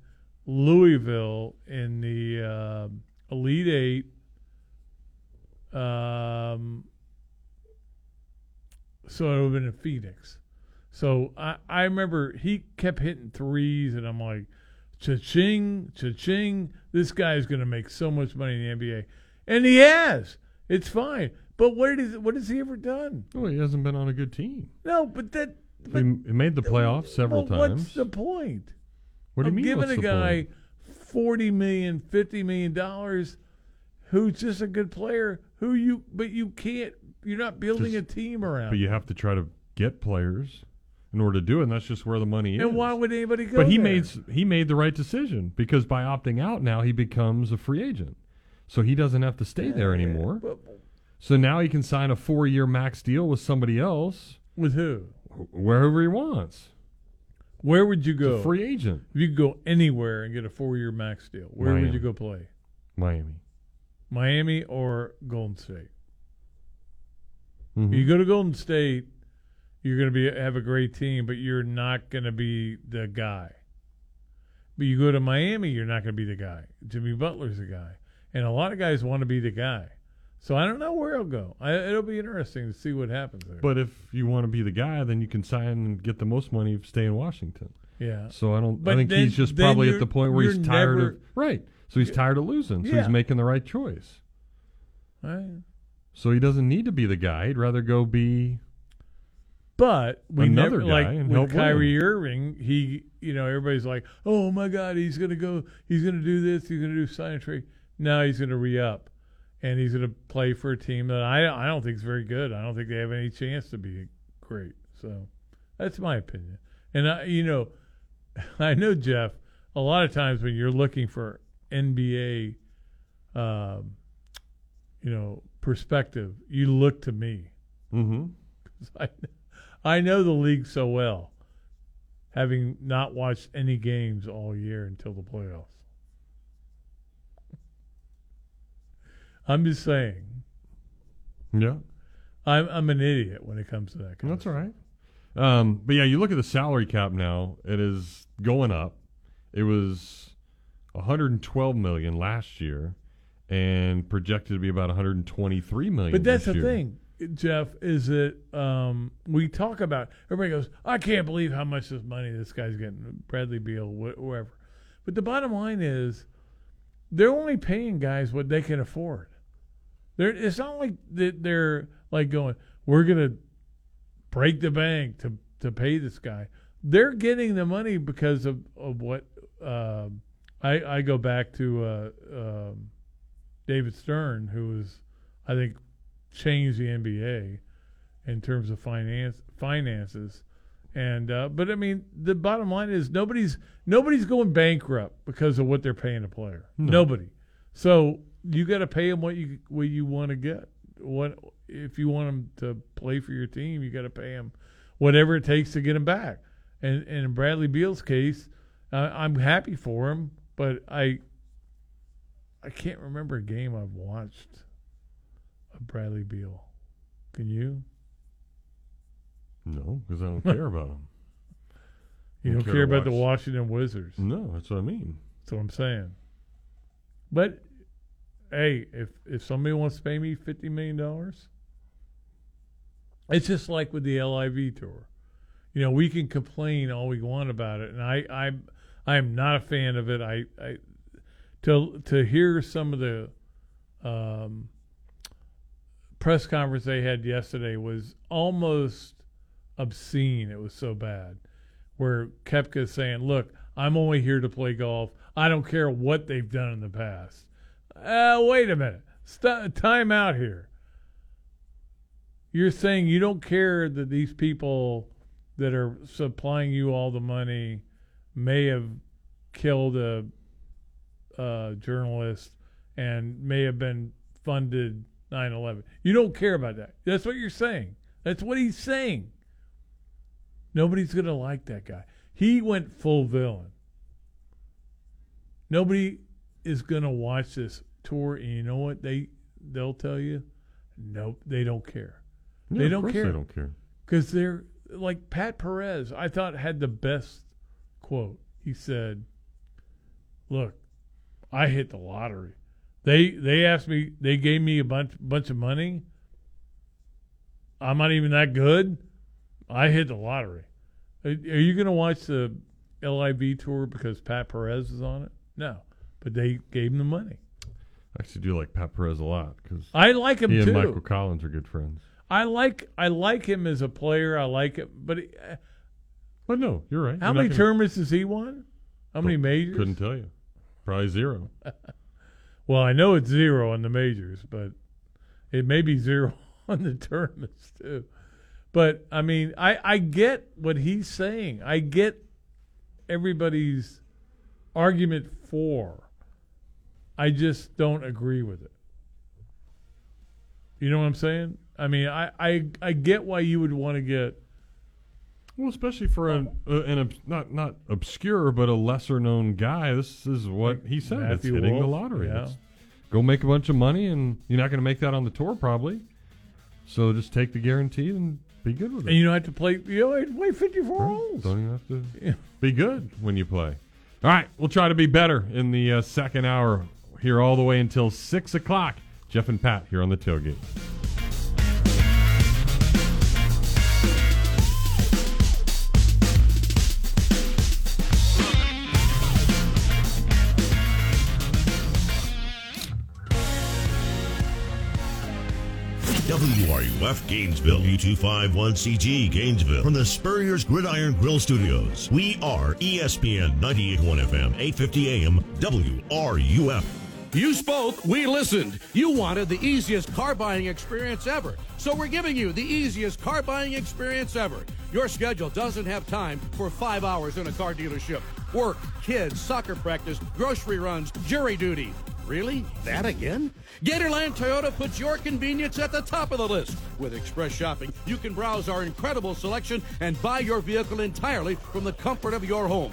Louisville in the uh, Elite Eight. Um, so it would have been in Phoenix. So I, I remember he kept hitting threes, and I'm like, cha-ching, cha-ching. This guy is going to make so much money in the NBA. And he has. It's fine. But what, is, what has he ever done? Well, he hasn't been on a good team. No, but that. He he made the playoffs several well, times. What's the point? What do you of mean, Giving a guy point? forty million, fifty million dollars, who's just a good player, who you but you can't. You're not building Just- a team around. But you have to try to get players in order to do it, and that's just where the money is. and why would anybody go? But he there? made he made the right decision because by opting out now he becomes a free agent, so he doesn't have to stay there anymore. So now he can sign a four year max deal with somebody else with who wh- wherever he wants. Where would you go? free agent. If you could go anywhere and get a four-year max deal, where would you go play? Miami. Miami or Golden State? Mhm. You go to Golden State, you're going to be have a great team, but you're not going to be the guy. But you go to Miami, you're not going to be the guy. Jimmy Butler's the guy, and a lot of guys want to be the guy. So I don't know where he'll go. I, it'll be interesting to see what happens there. But if you want to be the guy, then you can sign and get the most money if stay in Washington. Yeah. So I don't. But I think then- he's just probably at the point where he's tired never- of right. So he's tired of losing. So Yeah. he's making the right choice. Right. So he doesn't need to be the guy. He'd rather go be. But we Another never guy like with Kyrie. Irving. He, you know, everybody's like, "Oh my God, he's gonna go. He's gonna do this. He's gonna do sign and trade." Now he's gonna re up, and he's gonna play for a team that I I don't think is very good. I don't think they have any chance to be great. So that's my opinion. And I, you know, I know Jeff. A lot of times when you're looking for NBA, um, you know, perspective, you look to me. Mm-hmm. I, I know the league so well. having not watched any games all year until the playoffs. I'm just saying. Yeah. I'm I'm an idiot when it comes to that. Kind That's all right. Um, but yeah, you look at the salary cap now; it is going up. It was 112 million last year, and projected to be about 123 million. But that's the year. thing, Jeff, is that um, we talk about everybody goes, I can't believe how much this money this guy's getting, Bradley Beal, wh- whoever. But the bottom line is, they're only paying guys what they can afford. They're, it's not like they're like going, we're gonna break the bank to to pay this guy. They're getting the money because of of what um I I go back to uh, um, David Stern, who was I think changed the NBA in terms of finance finances. And uh, but I mean, the bottom line is nobody's nobody's going bankrupt because of what they're paying a player. No. Nobody. So you got to pay them what you what you want to get. What if you want them to play for your team? You got to pay them whatever it takes to get them back. And, and in Bradley Beal's case, uh, I'm happy for him, but I I can't remember a game I've watched of Bradley Beal. Can you? No, because I don't care about him. You Don't care to about the Washington Wizards. No, that's what I mean. That's what I'm saying. But hey, if if somebody wants to pay me fifty million dollars, it's just like with the LIV tour. You know, we can complain all we want about it, and I I I am not a fan of it. I I to to hear some of the um, press conference they had yesterday was almost obscene. It was so bad. Where Koepka saying, "Look, I'm only here to play golf. I don't care what they've done in the past." Uh, wait a minute. Time out here. You're saying you don't care that these people that are supplying you all the money may have killed a, a journalist and may have been funded 9/11. You don't care about that. That's what you're saying. That's what he's saying. Nobody's going to like that guy. He went full villain. Nobody is going to watch this tour and you know what they they'll tell you? Nope, they don't care. Yeah, they don't care. they don't care. Cuz they're like Pat Perez, I thought had the best quote. He said, "Look, I hit the lottery. They they asked me, they gave me a bunch bunch of money. I'm not even that good. I hit the lottery. Are, are you going to watch the LIV tour because Pat Perez is on it? No, but they gave him the money. I actually do like Pat Perez a lot because I like him he too. and Michael Collins are good friends. I like I like him as a player. I like it, but he, uh, But no, you're right. how You're many gonna- tournaments has he won? How many majors? Couldn't tell you. Probably zero. Well, I know it's zero on the majors, but it may be zero on the tournaments too. But I mean, I I get what he's saying. I get everybody's argument for. I just don't agree with it. You know what I'm saying? I mean, I I, I get why you would want to get Well, especially for an uh, an obs- not not obscure but a lesser known guy, this is what he said. Matthew it's hitting the lottery. yeah. It's- go make a bunch of money, and you're not going to make that on the tour probably. So just take the guarantee and be good with it. and you don't have to play. You don't have to play 54 Right. holes. Don't even have to be good when you play. All right, we'll try to be better in the uh, second hour here all the way until six o'clock. Jeff and Pat here on the tailgate. WRUF Gainesville, U251CG Gainesville, from the Spurrier's Gridiron Grill Studios. We are ESPN 98.1 FM, 850 AM, WRUF. You spoke, we listened. You wanted the easiest car buying experience ever. So we're giving you the easiest car buying experience ever. Your schedule doesn't have time for five hours in a car dealership. Work, kids, soccer practice, grocery runs, jury duty. Really? That again? Gatorland Toyota puts your convenience at the top of the list. With Express Shopping, you can browse our incredible selection and buy your vehicle entirely from the comfort of your home.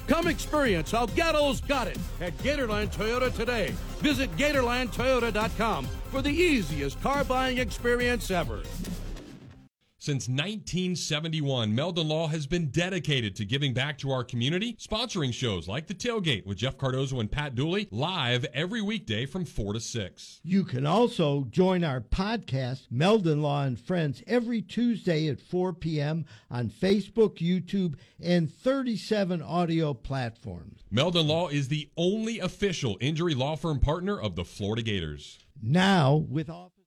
Come experience how Gatto's got it at Gatorland Toyota today. Visit GatorlandToyota.com for the easiest car buying experience ever. Since 1971, Meldon Law has been dedicated to giving back to our community, sponsoring shows like The Tailgate with Jeff Cardozo and Pat Dooley live every weekday from 4 to 6. You can also join our podcast, Meldon Law and Friends, every Tuesday at 4 p.m. on Facebook, YouTube, and 37 audio platforms. Meldon Law is the only official injury law firm partner of the Florida Gators. Now, with offices in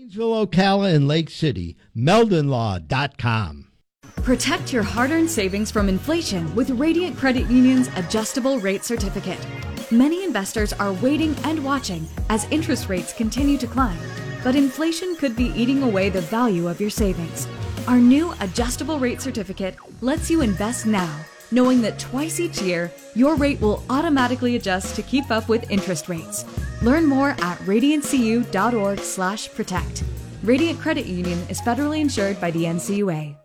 Gainesville, Ocala, and Lake City, meldonlaw.com. Protect your hard earned savings from inflation with Radiant Credit Union's adjustable rate certificate. Many investors are waiting and watching as interest rates continue to climb, but inflation could be eating away the value of your savings. Our new adjustable rate certificate lets you invest now, knowing that twice each year, your rate will automatically adjust to keep up with interest rates. Learn more at radiantcu.org/protect. Radiant Credit Union is federally insured by the NCUA.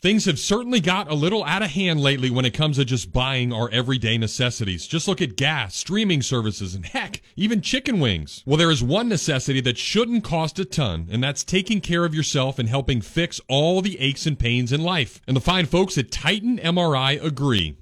Things have certainly got a little out of hand lately when it comes to just buying our everyday necessities. Just look at gas, streaming services, and heck, even chicken wings. Well, there is one necessity that shouldn't cost a ton, and that's taking care of yourself and helping fix all the aches and pains in life. And the fine folks at Titan MRI agree.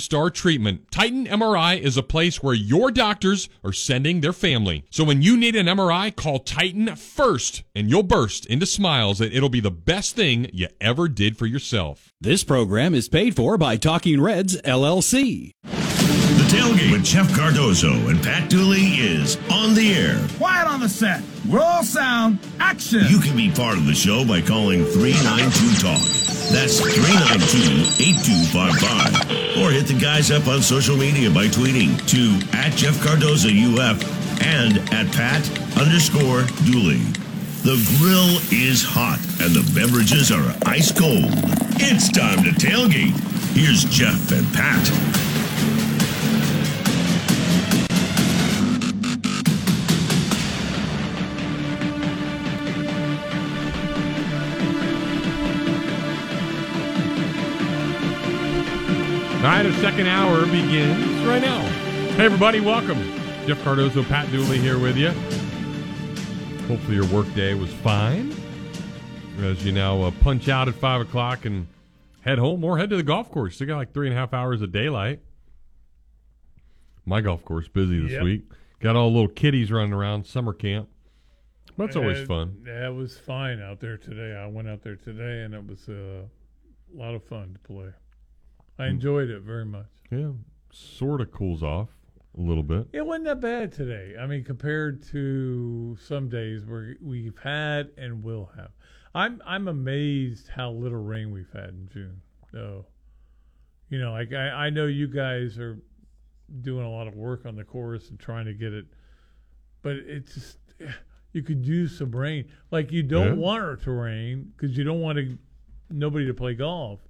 star treatment. Titan MRI is a place where your doctors are sending their family. So when you need an MRI, call Titan first and you'll burst into smiles that it'll be the best thing you ever did for yourself. This program is paid for by Talking Reds LLC. Tailgate with Jeff Cardozo and Pat Dooley is on the air. Quiet on the set. Roll sound. Action. You can be part of the show by calling 392 Talk. That's 392 8255. Or hit the guys up on social media by tweeting to at Jeff Cardozo UF and at Pat underscore Dooley. The grill is hot and the beverages are ice cold. It's time to tailgate. Here's Jeff and Pat. All right, our second hour begins right now. Hey, everybody, welcome. Jeff Cardozo, Pat Dooley here with you. Hopefully, your workday was fine as you now uh, punch out at 5 o'clock and head home or head to the golf course. Still got like three and a half hours of daylight. My golf course busy this Yep. week. Got all little kiddies running around summer camp. That's always And, fun. Yeah, it was fine out there today. I went out there today, and it was uh, a lot of fun to play. I Mm. enjoyed it very much. Yeah, sort of cools off a little bit. It wasn't that bad today. I mean, compared to some days where we've had and will have. I'm I'm amazed how little rain we've had in June. Though, you know, like I, I know you guys are doing a lot of work on the course and trying to get it, but it's just you could use some rain. Like you don't Yeah. want it to rain because you don't want to nobody to play golf,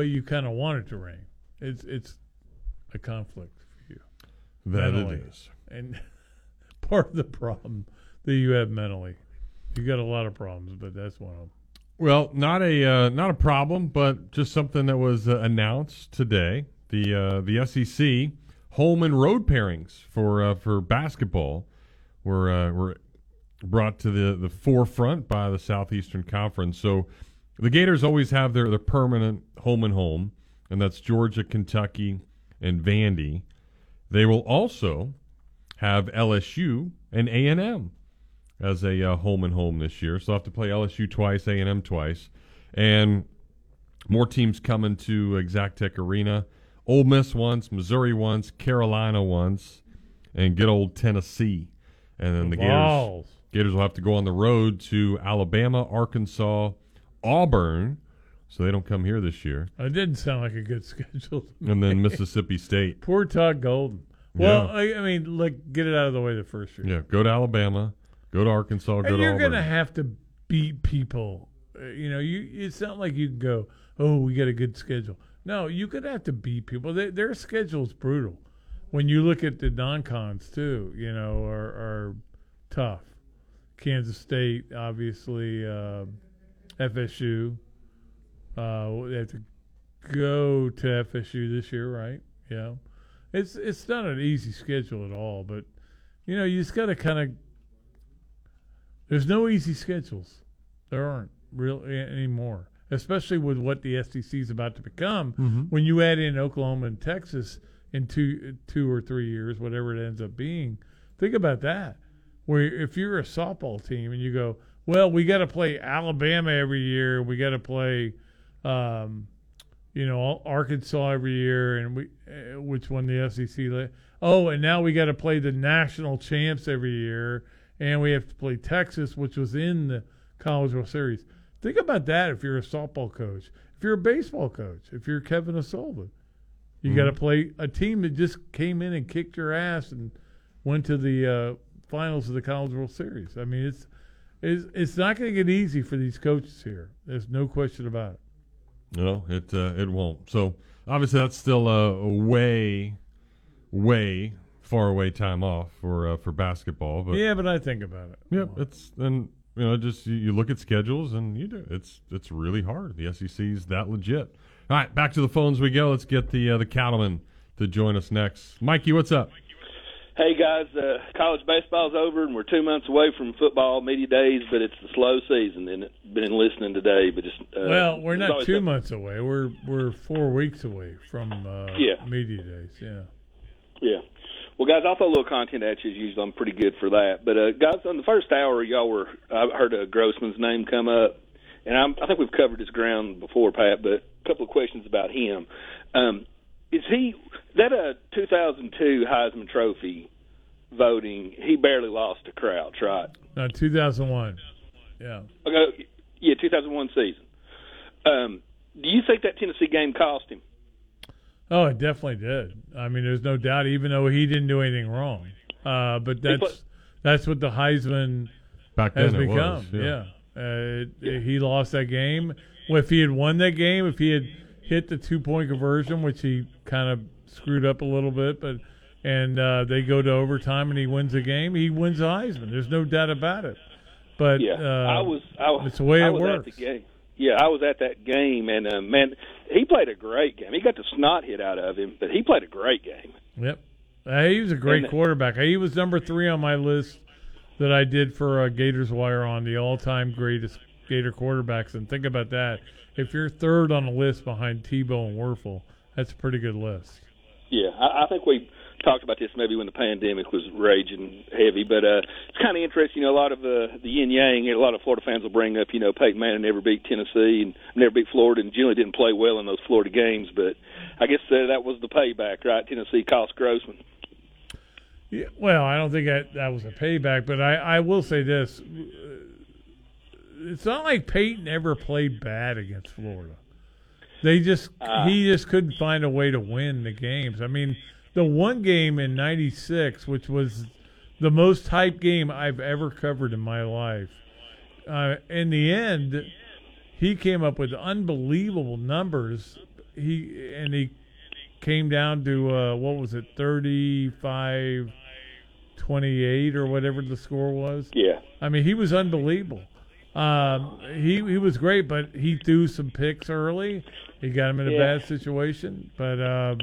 but you kind of want it to rain. It's it's a conflict for you. That it mentally. is. And part of the problem that you have mentally, you got a lot of problems, but that's one of them. Well, not a uh, not a problem, but just something that was uh, announced today. The uh, the SEC home and road pairings for uh, for basketball were uh, were brought to the, the forefront by the Southeastern Conference. So the Gators always have their, their permanent home and home, and that's Georgia, Kentucky, and Vandy. They will also have LSU and A&M as a uh, home and home this year. So they'll have to play LSU twice, A&M twice. And more teams coming to Exactech Arena. Ole Miss once, Missouri once, Carolina once, and good old Tennessee. And then the Balls. Gators, Gators will have to go on the road to Alabama, Arkansas, Auburn, so they don't come here this year, It didn't sound like a good schedule. to and then Mississippi State. Poor Todd Golden. Well, Yeah. I, I mean, like, get it out of the way the first year. Yeah, go to Alabama, go to Arkansas, go and to you're Auburn. gonna have to beat people. Uh, You know, you it's not like you can go, oh, we got a good schedule. No, you're gonna have to beat people. They, their schedule's brutal. When you look at the non-cons too, you know, are, are tough. Kansas State, obviously, uh, FSU. Uh, they have to go to FSU this year, right? Yeah, it's it's not an easy schedule at all, but you know, you just got to kind of there's no easy schedules. There aren't real anymore, especially with what the SEC is about to become. Mhm. When you add in Oklahoma and Texas in two two or three years, whatever it ends up being, think about that. Where if you're a softball team and you go, well, we got to play Alabama every year, we got to play, um, you know, Arkansas every year, and we uh, which won the SEC. Oh, and now we got to play the national champs every year, and we have to play Texas, which was in the College World Series. Think about that if you're a softball coach. If you're a baseball coach, if you're Kevin O'Sullivan, you got to play a team that just came in and kicked your ass and went to the uh, finals of the College World Series. I mean, it's it's, it's not going to get easy for these coaches here. There's no question about it. No, it uh, it won't. So obviously that's still a, way, way far away time off for uh, for basketball. But yeah, but I think about it. yeah, it's and you know just you, you look at schedules and you do it's it's really hard. The SEC's that legit. All right, back to the phones we go. Let's get the uh, the cattleman to join us next. Mikey, what's up? Hey guys, uh, college baseball's over and we're two months away from football media days, but it's the slow season and it's been listening today, but just uh, well, we're not two months away. We're we're four weeks away from uh, Yeah. media days. Yeah. Yeah. Well, guys, I'll throw a little content at you as usual. I'm pretty good for that. But uh, guys, on the first hour, y'all were I heard uh, Grossman's name come up, and I'm, I think we've covered his ground before, Pat. But a couple of questions about him. Um, is he that uh 2002 Heisman Trophy voting? He barely lost to Crouch, right? No, 2001. Yeah. Okay, yeah, 2001 season. Um, do you think that Tennessee game cost him? Oh, it definitely did. I mean, there's no doubt. Even though he didn't do anything wrong, uh, but that's that's what the Heisman Back has then it become. was, yeah. Uh, it- He lost that game. Well, if he had won that game, if he had hit the two point conversion, which he kind of screwed up a little bit, but and uh, they go to overtime and he wins the game, he wins the Heisman. There's no doubt about it. But yeah, uh, I was. I, was- it's the way I it was works. At the game. Yeah, I was at that game, and uh, man, he played a great game. He got the snot hit out of him, but he played a great game. Yep. Uh, he was a great And- quarterback. He was number three on my list that I did for uh, Gators Wire on the all-time greatest Gator quarterbacks. And think about that. If you're third on the list behind Tebow and Wuerffel, that's a pretty good list. Yeah, I, I think we talked about this maybe when the pandemic was raging heavy, but uh, it's kind of interesting. You know, a lot of uh, the yin yang. A lot of Florida fans will bring up, you know, Peyton Manning never beat Tennessee and never beat Florida, and generally didn't play well in those Florida games. But I guess uh, that was the payback, right? Tennessee cost Grossman. Yeah, well, I don't think that, that was a payback, but I, I will say this. It's not like Peyton ever played bad against Florida. They just Uh. he just couldn't find a way to win the games. I mean, the one game in '96, which was the most hype game I've ever covered in my life, uh, in the end, he came up with unbelievable numbers. He and he came down to uh, what was it, 35 28 or whatever the score was. Yeah. I mean, he was unbelievable. Um, he he was great, but he threw some picks early. He got him in a Yeah. bad situation. But um,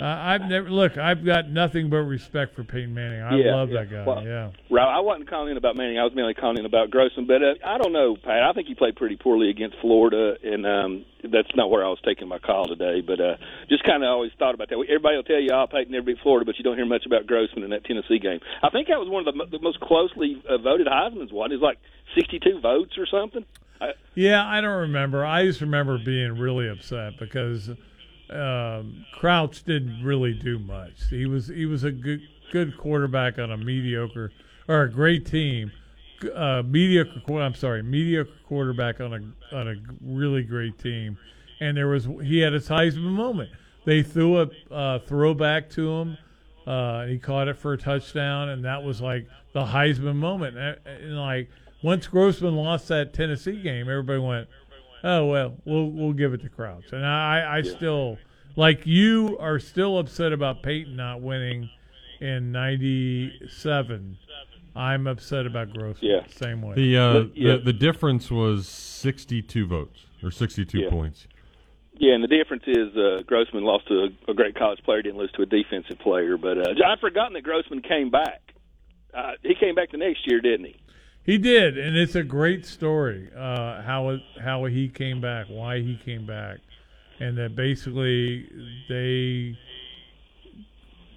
Uh, I've never look. I've got nothing but respect for Peyton Manning. I Yeah, love yeah. that guy. Well, yeah. Right, I wasn't calling in about Manning. I was mainly calling in about Grossman. But uh, I don't know, Pat. I think he played pretty poorly against Florida, and um, that's not where I was taking my call today. But uh, just kind of always thought about that. Everybody will tell you, "Oh, Peyton never beat Florida," but you don't hear much about Grossman in that Tennessee game. I think that was one of the, mo- the most closely uh, voted Heisman's. One is like sixty-two votes or something. I, Yeah, I don't remember. I just remember being really upset because um, Crouch didn't really do much. He was he was a good good quarterback on a mediocre or a great team. Uh, mediocre. I'm sorry, mediocre quarterback on a on a really great team, and there was he had his Heisman moment. They threw a uh, throwback to him. Uh, he caught it for a touchdown, and that was like the Heisman moment. And, and like once Grossman lost that Tennessee game, everybody went, "Oh well, we'll we'll give it to Crouch." And I, I still like you are still upset about Peyton not winning in '97. I'm upset about Grossman. Yeah. same way. The, uh, But, yeah. the the difference was 62 votes or 62 Yeah. points. Yeah, and the difference is uh, Grossman lost to a, a great college player, didn't lose to a defensive player. But uh, I'd forgotten that Grossman came back. Uh, he came back the next year, didn't he? He did, and it's a great story uh, how it, how he came back, why he came back, and that basically they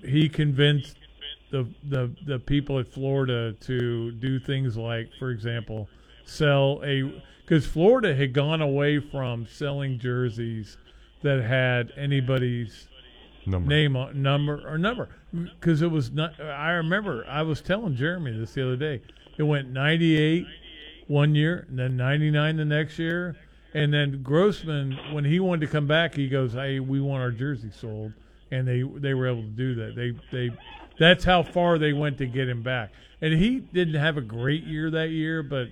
he convinced the the the people at Florida to do things like, for example, sell a because Florida had gone away from selling jerseys that had anybody's Number. name on number or number because it was not. I remember I was telling Jeremy this the other day. It went 98 one year, and then 99 the next year, and then Grossman when he wanted to come back, he goes, "Hey, we want our jersey sold," and they they were able to do that. They they that's how far they went to get him back, and he didn't have a great year that year, but.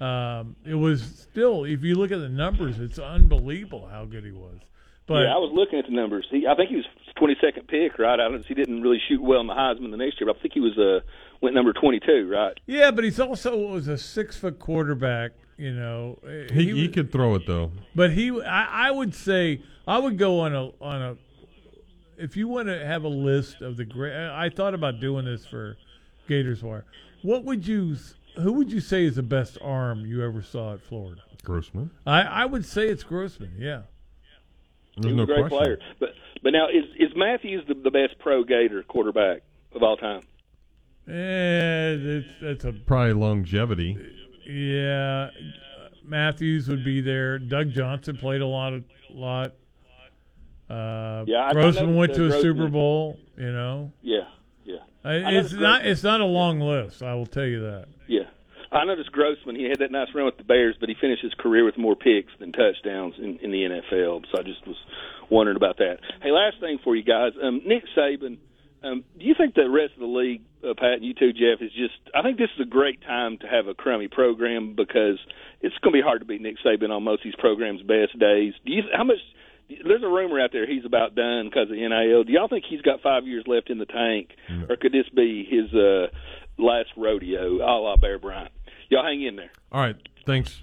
Um, it was still, if you look at the numbers, it's unbelievable how good he was. But yeah, I was looking at the numbers. He, I think he was 22nd pick, right? I don't. He didn't really shoot well in the Heisman the next year, but I think he was uh went number 22, right? Yeah, but he's also was a six foot quarterback. You know, He, he could throw it though. But he, I, I would say, I would go on a on a. If you want to have a list of the great, I I thought about doing this for Gators Wire. What would you? Who would you say is the best arm you ever saw at Florida? Grossman. I, I would say it's Grossman. Yeah. There's he was no a great question. player. But but now is is Matthews the, the best pro Gator quarterback of all time? Eh, it's, that's a Probably longevity. yeah. Matthews would be there. Doug Johnson played a lot of lot. Uh, Yeah, I- I Grossman went to a Grossman- Super Bowl. You know. Yeah, yeah. Uh, It's not. It's not a long list. I will tell you that. Yeah. I noticed Grossman. He had that nice run with the Bears, but he finished his career with more picks than touchdowns in, in the NFL. So I just was wondering about that. Hey, last thing for you guys. Um, Nick Saban. Um, do you think the rest of the league, uh, Pat, and you too, Jeff, is just? I think this is a great time to have a crummy program because it's going to be hard to beat Nick Saban on most of these programs' best days. Do you? How much? There's a rumor out there he's about done because of NIL. Do y'all think he's got five years left in the tank, or could this be his uh, last rodeo, a la Bear Bryant? Y'all hang in there. All right, thanks.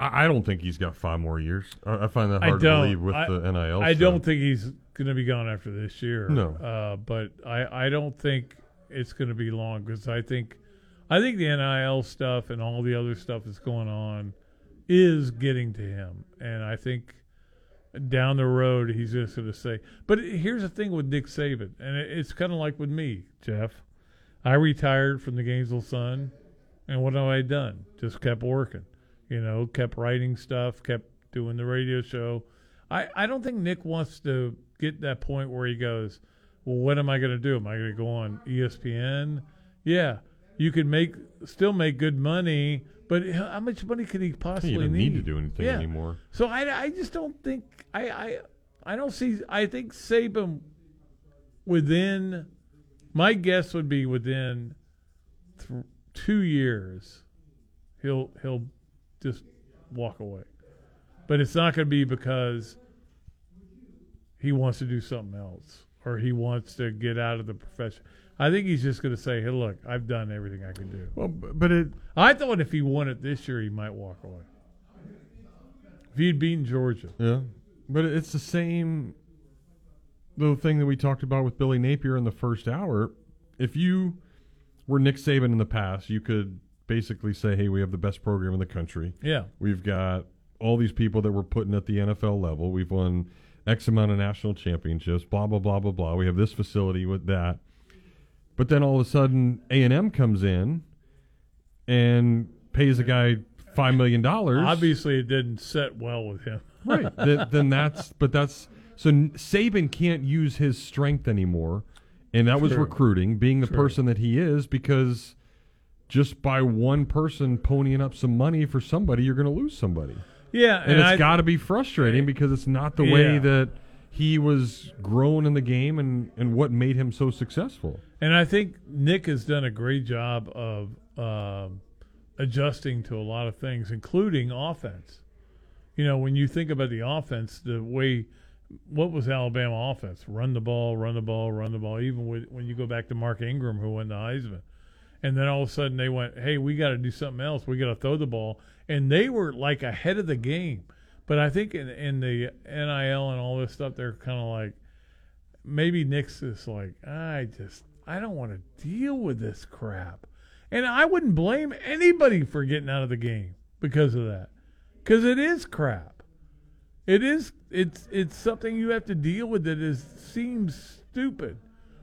I, I don't think he's got five more years. I, I find that hard to believe with I, the NIL. I stuff. don't think he's going to be gone after this year. No. uh, but I, I don't think it's going to be long because I think I think the NIL stuff and all the other stuff that's going on is getting to him, and I think down the road he's just going to say. But here's the thing with Nick Saban, and it's kind of like with me, Jeff. I retired from the Gainesville Sun, and what have I done? Just kept working. You know, kept writing stuff, kept doing the radio show. I, I don't think Nick wants to get that point where he goes, well, what am I going to do? Am I going to go on ESPN? Yeah, you can make still make good money, but how much money could he possibly He don't need? need to do anything Yeah. anymore. So I, I just don't think I, I I don't see. I think Saban within my guess would be within th- two years he'll he'll just walk away, but it's not going to be because he wants to do something else or he wants to get out of the profession. I think he's just going to say, "Hey, look, I've done everything I can do." Well, but it. I thought if he won it this year, he might walk away. If he'd beaten Georgia, Yeah, but it's the same. little thing that we talked about with Billy Napier in the first hour. If you were Nick Saban in the past, you could basically say, "Hey, we have the best program in the country. Yeah. we've got all these people that we're putting at the NFL level. We've won X amount of national championships. Blah blah blah blah blah. We have this facility with that." But then all of a sudden, A and M comes in and pays a guy five million dollars. Obviously, it didn't set well with him. right. then, then that's but that's so Saban can't use his strength anymore, and that was recruiting, being the True. person that he is, because just by one person ponying up some money for somebody, you're going to lose somebody. Yeah, and, and it's got to be frustrating because it's not the way that he was grown in the game and and what made him so successful. And I think Nick has done a great job of um adjusting to a lot of things, including offense. You know, when you think about the offense, the way what was Alabama offense? Run the ball, run the ball, run the ball. Even with, when you go back to Mark Ingram, who won the Heisman, and then all of a sudden they went, "Hey, we got to do something else. We got to throw the ball," and they were like ahead of the game. But I think in, in the NIL and all this stuff, they're kind of like, maybe Nick's is like, I just, I don't want to deal with this crap. And I wouldn't blame anybody for getting out of the game because of that. Because it is crap. It is, it's, it's something you have to deal with that is, seems stupid.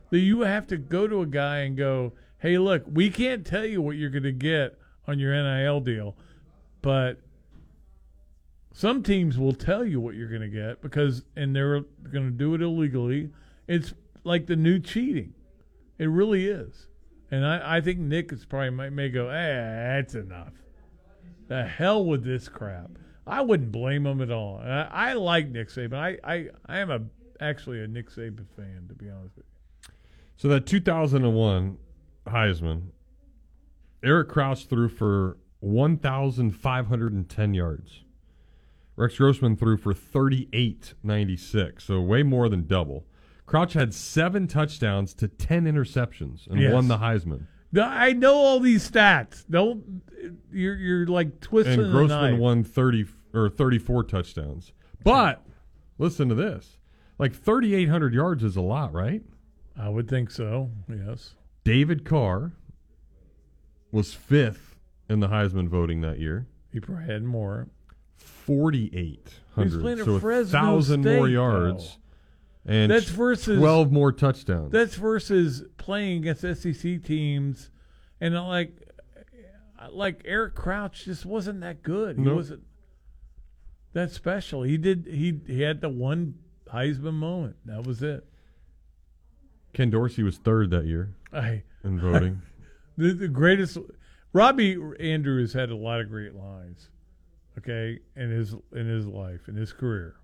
That you have to go to a guy and go, hey, look, we can't tell you what you're going to get on your NIL deal, but some teams will tell you what you're going to get because, and they're going to do it illegally. It's like the new cheating. It really is. And I, I think Nick is probably might may go, eh, that's enough. The hell with this crap. I wouldn't blame him at all. I, I like Nick Saban. I, I, I am a actually a Nick Saban fan, to be honest with you. So that 2001 Heisman, Eric Crouch threw for 1,510 yards. Rex Grossman threw for 38.96, so way more than double. Crouch had seven touchdowns to 10 interceptions and Yes. won the Heisman. I know all these stats. Don't you're you're like twisting and Grossman won 30 or 34 touchdowns. But listen to this. Like 3,800 yards is a lot, right? I would think so. Yes. David Carr was fifth in the Heisman voting that year. He probably had more. Forty-eight hundred, He was hundred, playing at so a Fresno thousand more yards, and That's versus- twelve more touchdowns. That's versus playing against SEC teams, and like, like Eric Crouch just wasn't that good. He Nope. wasn't that special. He did. He he had the one Heisman moment. That was it. Ken Dorsey was third that year I in voting. the, the greatest. Robbie Andrews had a lot of great lines, okay, in his in his life in his career.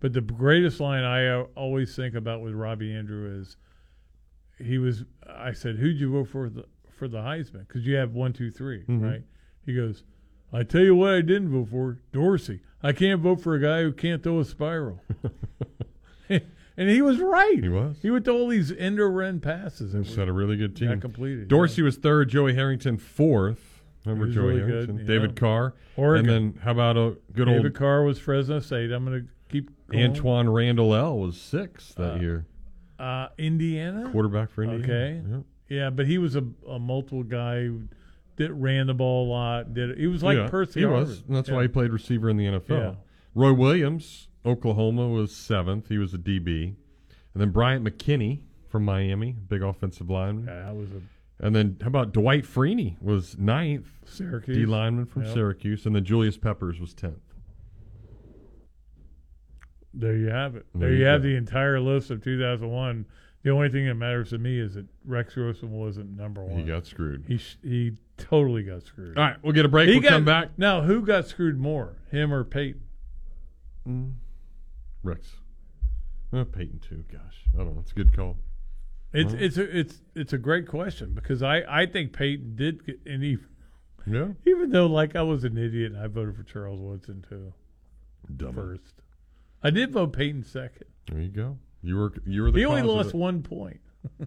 But the greatest line I always think about with Robbie Andreu is he was. I said, "Who'd you vote for the for the Heisman?" Because you have one, two, three, Mhm. right? He goes, "I tell you what, I didn't vote for Dorsey. I can't vote for a guy who can't throw a spiral." and he was right. He was. He would throw all these end run passes. were had a really good team. Not completed. Dorsey was third. Joey Harrington fourth. Remember Joey really Harrington? yeah. David Carr. Oregon. And then how about a good David old David Carr was Fresno State. I'm going to keep going. Antwaan Randle El was sixth that Uh, year. Uh, Indiana Quarterback for Indiana. Okay, Yep. yeah, but he was a, a multiple guy that ran the ball a lot. Did he was like Yeah, Percy? He Harvin. was. And that's Yeah. why he played receiver in the NFL. Yeah. Roy Williams, Oklahoma, was seventh. He was a DB. And then Bryant McKinnie from Miami, big offensive lineman. Yeah, that was a And then how about Dwight Freeney was ninth, Syracuse. D lineman from Yep. Syracuse, and then Julius Peppers was tenth. There you have it. There There, you you have the entire list of 2001. The only thing that matters to me is that Rex Grossman wasn't number one. He got screwed. He sh- he totally got screwed. All right, we'll get a break. He We'll got- come back. Now, who got screwed more, him or Peyton? Mm. Rex. Uh, Peyton too. Gosh, I don't know. It's a good call. It's Well, it's a, it's it's a great question because I, I think Peyton did get and he, Yeah. even though like I was an idiot and I voted for Charles Woodson too Dumb. first. I did vote Peyton second. There you go. You were you were the He only lost one point. All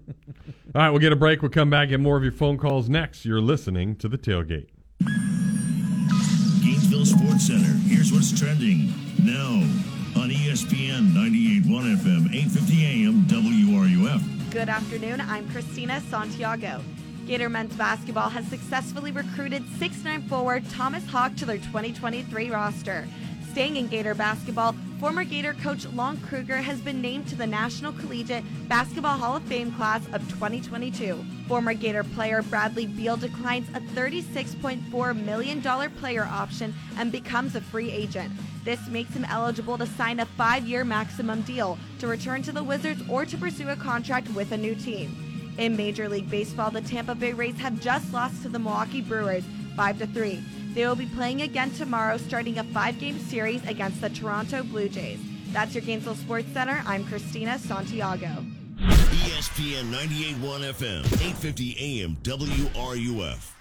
right, we'll get a break. We'll come back and more of your phone calls next. You're listening to the tailgate. Gainesville Sports Center. Here's what's trending now on ESPN 98.1 FM, 850 AM, WRUF. Good afternoon. I'm Christina Santiago. Gator men's basketball has successfully recruited 6'9 forward Thomas Haugh to their 2023 roster. Staying in Gator basketball, former Gator coach Lon Kruger has been named to the National Collegiate Basketball Hall of Fame class of 2022. Former Gator player Bradley Beal declines a $36.4 million player option and becomes a free agent. This makes him eligible to sign a five year maximum deal to return to the Wizards or to pursue a contract with a new team. In Major League Baseball, the Tampa Bay Rays have just lost to the Milwaukee Brewers 5 3. They will be playing again tomorrow, starting a five game series against the Toronto Blue Jays. That's your Gainesville Sports Center. I'm Christina Santiago. ESPN 98.1 FM, 850 AM, WRUF.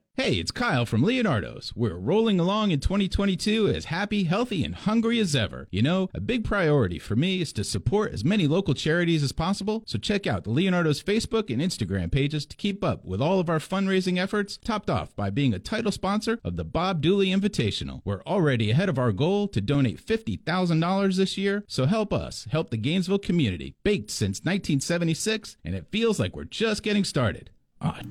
Hey, it's Kyle from Leonardo's. We're rolling along in 2022 as happy, healthy, and hungry as ever. You know, a big priority for me is to support as many local charities as possible, so check out the Leonardo's Facebook and Instagram pages to keep up with all of our fundraising efforts, topped off by being a title sponsor of the Bob Dooley Invitational. We're already ahead of our goal to donate $50,000 this year, so help us help the Gainesville community. Baked since 1976, and it feels like we're just getting started. Ah,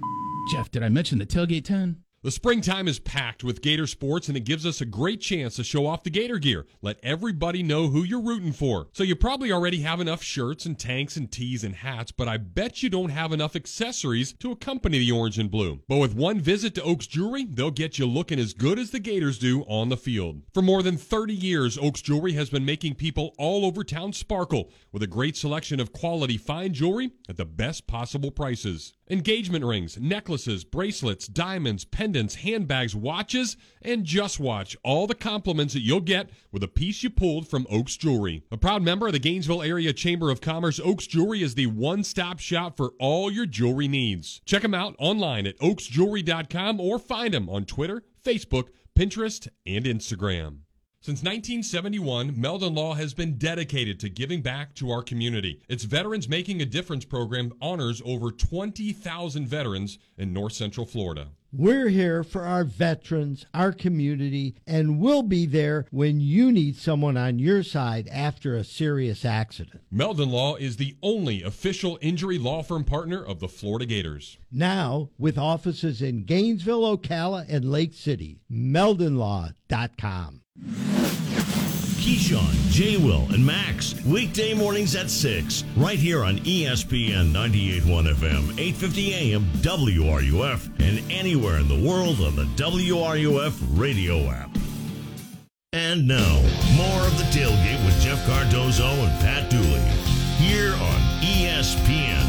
Jeff, did I mention the tailgate 10? The springtime is packed with Gator sports, and it gives us a great chance to show off the Gator gear. Let everybody know who you're rooting for. So, you probably already have enough shirts and tanks and tees and hats, but I bet you don't have enough accessories to accompany the orange and blue. But with one visit to Oaks Jewelry, they'll get you looking as good as the Gators do on the field. For more than 30 years, Oaks Jewelry has been making people all over town sparkle with a great selection of quality fine jewelry at the best possible prices. Engagement rings, necklaces, bracelets, diamonds, pendants, handbags, watches, and just watch all the compliments that you'll get with a piece you pulled from Oaks Jewelry. A proud member of the Gainesville Area Chamber of Commerce, Oaks Jewelry is the one stop shop for all your jewelry needs. Check them out online at oaksjewelry.com or find them on Twitter, Facebook, Pinterest, and Instagram. Since 1971, Meldon Law has been dedicated to giving back to our community. Its Veterans Making a Difference program honors over 20,000 veterans in north central Florida. We're here for our veterans, our community, and we'll be there when you need someone on your side after a serious accident. Meldon Law is the only official injury law firm partner of the Florida Gators. Now, with offices in Gainesville, Ocala, and Lake City, meldonlaw.com. Keyshawn, J. Will, and Max, weekday mornings at 6, right here on ESPN 98.1 FM, 850 AM, WRUF, and anywhere in the world on the WRUF radio app. And now, more of the tailgate with Jeff Cardozo and Pat Dooley, here on ESPN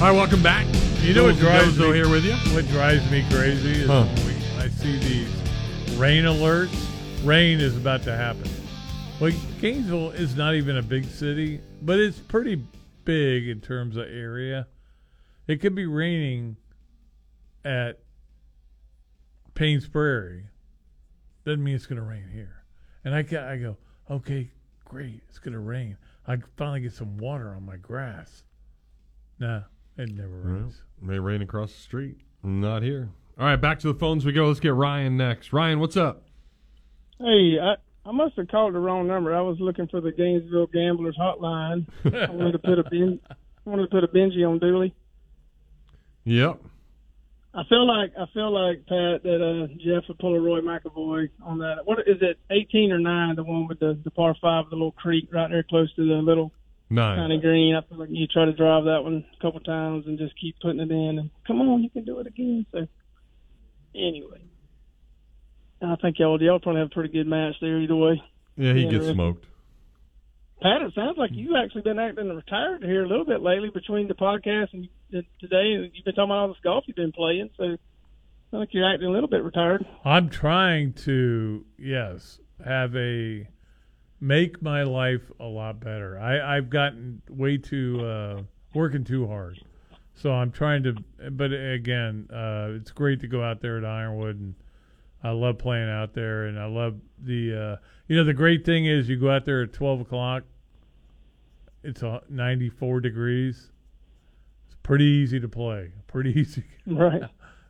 All right, welcome back. You know what drives Dozo me here with you? What drives me crazy is Huh. when we, I see these rain alerts. Rain is about to happen. Well, Gainesville is not even a big city, but it's pretty big in terms of area. It could be raining at Paynes Prairie. Doesn't mean it's going to rain here. And I, ca- I go, okay, great, it's going to rain. I finally get some water on my grass. Nah, it never Well, rains. may rain across the street. Not here. All right, back to the phones we go. Let's get Ryan next. Ryan, what's up? Hey, I, I must have called the wrong number. I was looking for the Gainesville Gamblers hotline. I wanted to put a ben, I wanted to put a Benji on Dooley. Yep. I feel like I feel like Pat that uh, Jeff would pull a Roy McAvoy on that. What is it? Eighteen or nine? The one with the the par five, the little creek right there close to the little Nine. of green. I feel like you try to drive that one a couple times and just keep putting it in. And come on, you can do it again. So anyway, I think y'all y'all probably have a pretty good match there either way. Yeah, he gets smoked. Pat, it sounds like you've actually been acting retired here a little bit lately between the podcast and today. and. You've been talking about all this golf you've been playing, so I think you're acting a little bit retired. I'm trying to yes have a make my life a lot better. I I've gotten way too uh, working too hard, so I'm trying to. But again, uh, it's great to go out there at Ironwood, and I love playing out there, and I love the. Uh, you know, the great thing is you go out there at 12 o'clock. It's a 94 degrees. It's pretty easy to play. Pretty easy. Right.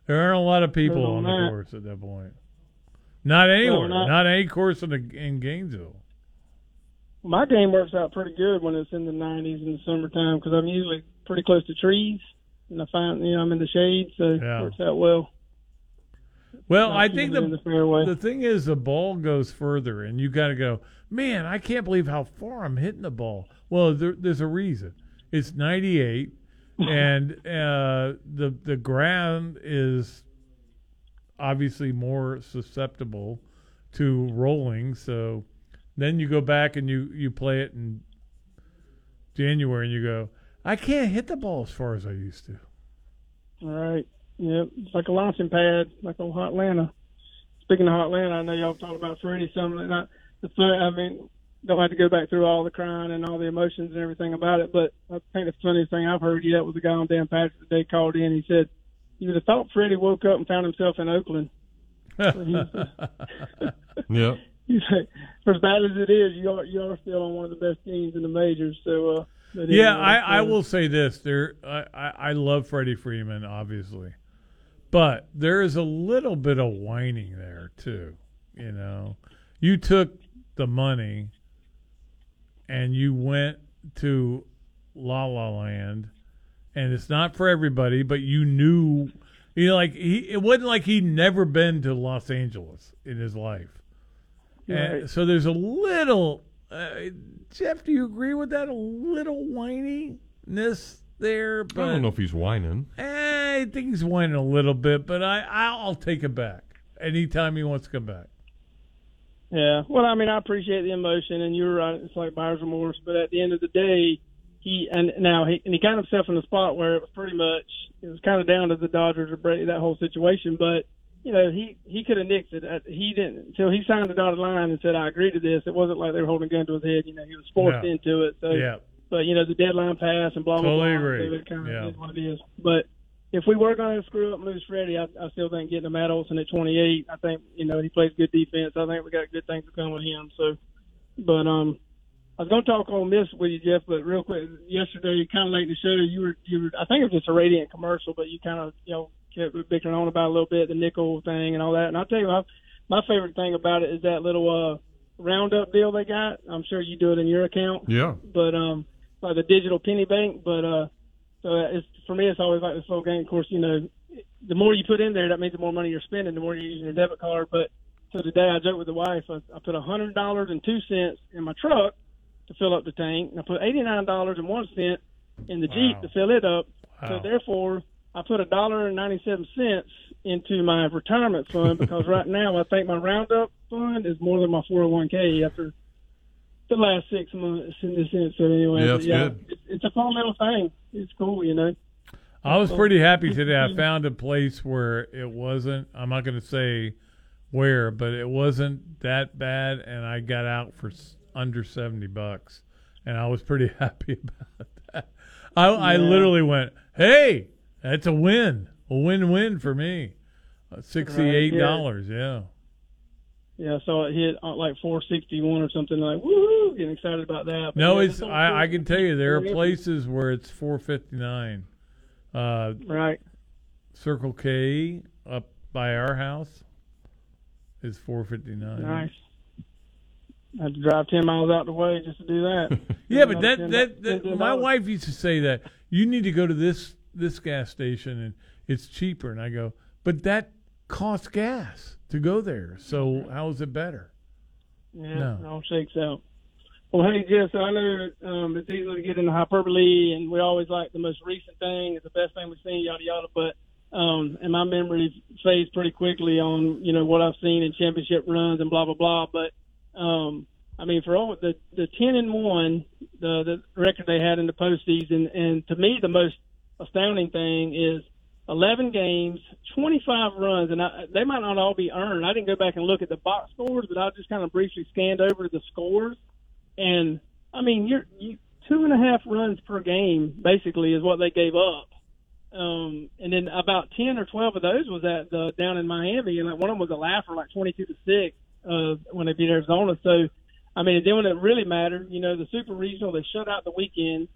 There aren't a lot of people on the course at that point. Not anywhere. not- not, any course in, the, in Gainesville. My game works out pretty good when it's in the 90s in the summertime because I'm usually pretty close to trees, and I find you know I'm in the shade, so it works out well. Well, I think the the the thing is the ball goes further, and you got to go. Man, I can't believe how far I'm hitting the ball. Well, there, there's a reason. It's 98, and uh, the the ground is obviously more susceptible to rolling. So then you go back and you you play it in January, and you go, I can't hit the ball as far as I used to. All right. Yep. It's like a launching pad, like on Hot Atlanta. Speaking of Hot Atlanta, I know y'all talked about Freddie something. And I, the fun, I mean, don't have to go back through all the crying and all the emotions and everything about it. But I think the funniest thing I've heard yet was a guy on Dan Patrick today called in. He said, "You would have thought Freddie woke up and found himself in Oakland." So Yep. For as bad as it is, you are you are still on one of the best teams in the majors. So uh, Yeah, anyway, I, I uh, will say this: there, I, I, I love Freddie Freeman, obviously, but there is a little bit of whining there too. You know, you took the money and you went to La La Land, and it's not for everybody, but you knew, you know, like he, it wasn't like he'd never been to Los Angeles in his life. And Right. so there's a little, uh, Jeff, do you agree with that? A little whininess there, but I don't know if he's whining. Eh, I think he's whining a little bit, but I I'll take it back anytime he wants to come back. Yeah. Well, I mean, I appreciate the emotion, and you're right. It's like buyer's remorse, but at the end of the day, he and now he and he got himself in a spot where it was pretty much it was kind of down to the Dodgers or Brady that whole situation. But you know, he he could have nixed it. Uh, He didn't until he signed the dotted line and said, "I agree to this." It wasn't like they were holding a gun to his head. You know, he was forced No. into it. So Yeah. But you know, the deadline passed and blah blah Totally blah. agree. So it kind of Yeah. is what it is. But if we were going to screw up and lose Freddie, I, I still think getting a Matt Olson at 28. I think you know he plays good defense. I think we got good things to come with him. So, but um, I was going to talk on this with you, Jeff. But real quick, yesterday, kind of late in the show, you were you were I think it was just a Radiant commercial, but you kind of you know kept bickering on about a little bit the nickel thing and all that. And I'll tell you, my my favorite thing about it is that little uh roundup deal they got. I'm sure you do it in your account Yeah. but um, like the digital penny bank. But uh, so it's for me, it's always like this little game. Of course, you know, the more you put in there, that means the more money you're spending, the more you're using your debit card. But so today, I joked with the wife. I, I put a hundred dollars and two cents in my truck to fill up the tank, and I put eighty nine dollars and one cent in the Jeep to fill it up. So therefore, I put a dollar and ninety seven cents into my retirement fund because right now I think my roundup fund is more than my four hundred one k after the last six months in this sense. So anyway, Yeah, that's yeah. It's, it's a fun little thing. It's cool, you know. I was pretty happy today. I found a place where it wasn't. I'm not going to say where, but it wasn't that bad, and I got out for under seventy bucks, and I was pretty happy about that. I, I literally went, "Hey, that's a win, a win-win for me." Uh, Sixty-eight dollars, yeah. Yeah, saw it hit uh, like 461 or something. Like, woo, getting excited about that. But No, yeah, it's. I, I can tell you there are places where it's four fifty-nine. Uh, right. Circle K up by our house is four fifty-nine. Nice. I had to drive ten miles out the way just to do that. Yeah, but that 10 that, that my wife used to say that you need to go to this this gas station and it's cheaper, and I go, but that costs gas to go there. So how is it better? Yeah, No. it all shakes out. Well, hey, Jess, I know um, it's easy to get into hyperbole, and we always like the most recent thing. is the best thing we've seen, yada yada. But um, and my memory fades pretty quickly on you know what I've seen in championship runs and blah blah blah. But um, I mean, for all the the ten and one, the the record they had in the postseason, and to me the most astounding thing is 11 games, 25 runs, and I, they might not all be earned. I didn't go back and look at the box scores, but I just kind of briefly scanned over the scores. And I mean, you're you, two and a half runs per game basically is what they gave up. Um, and then about 10 or 12 of those was at the down in Miami, and like one of them was a laugher, like 22 to six uh, when they beat Arizona. So, I mean, then when it really mattered, you know, the Super Regional they shut out the weekend,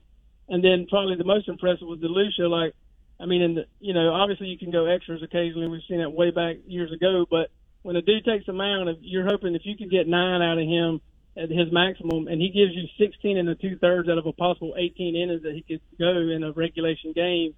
and then probably the most impressive was DeLucia. Like, I mean, and you know, obviously you can go extras occasionally. We've seen that way back years ago. But when a dude takes a mound, if you're hoping if you can get nine out of him at his maximum, and he gives you 16 and a two thirds out of a possible 18 innings that he could go in a regulation game.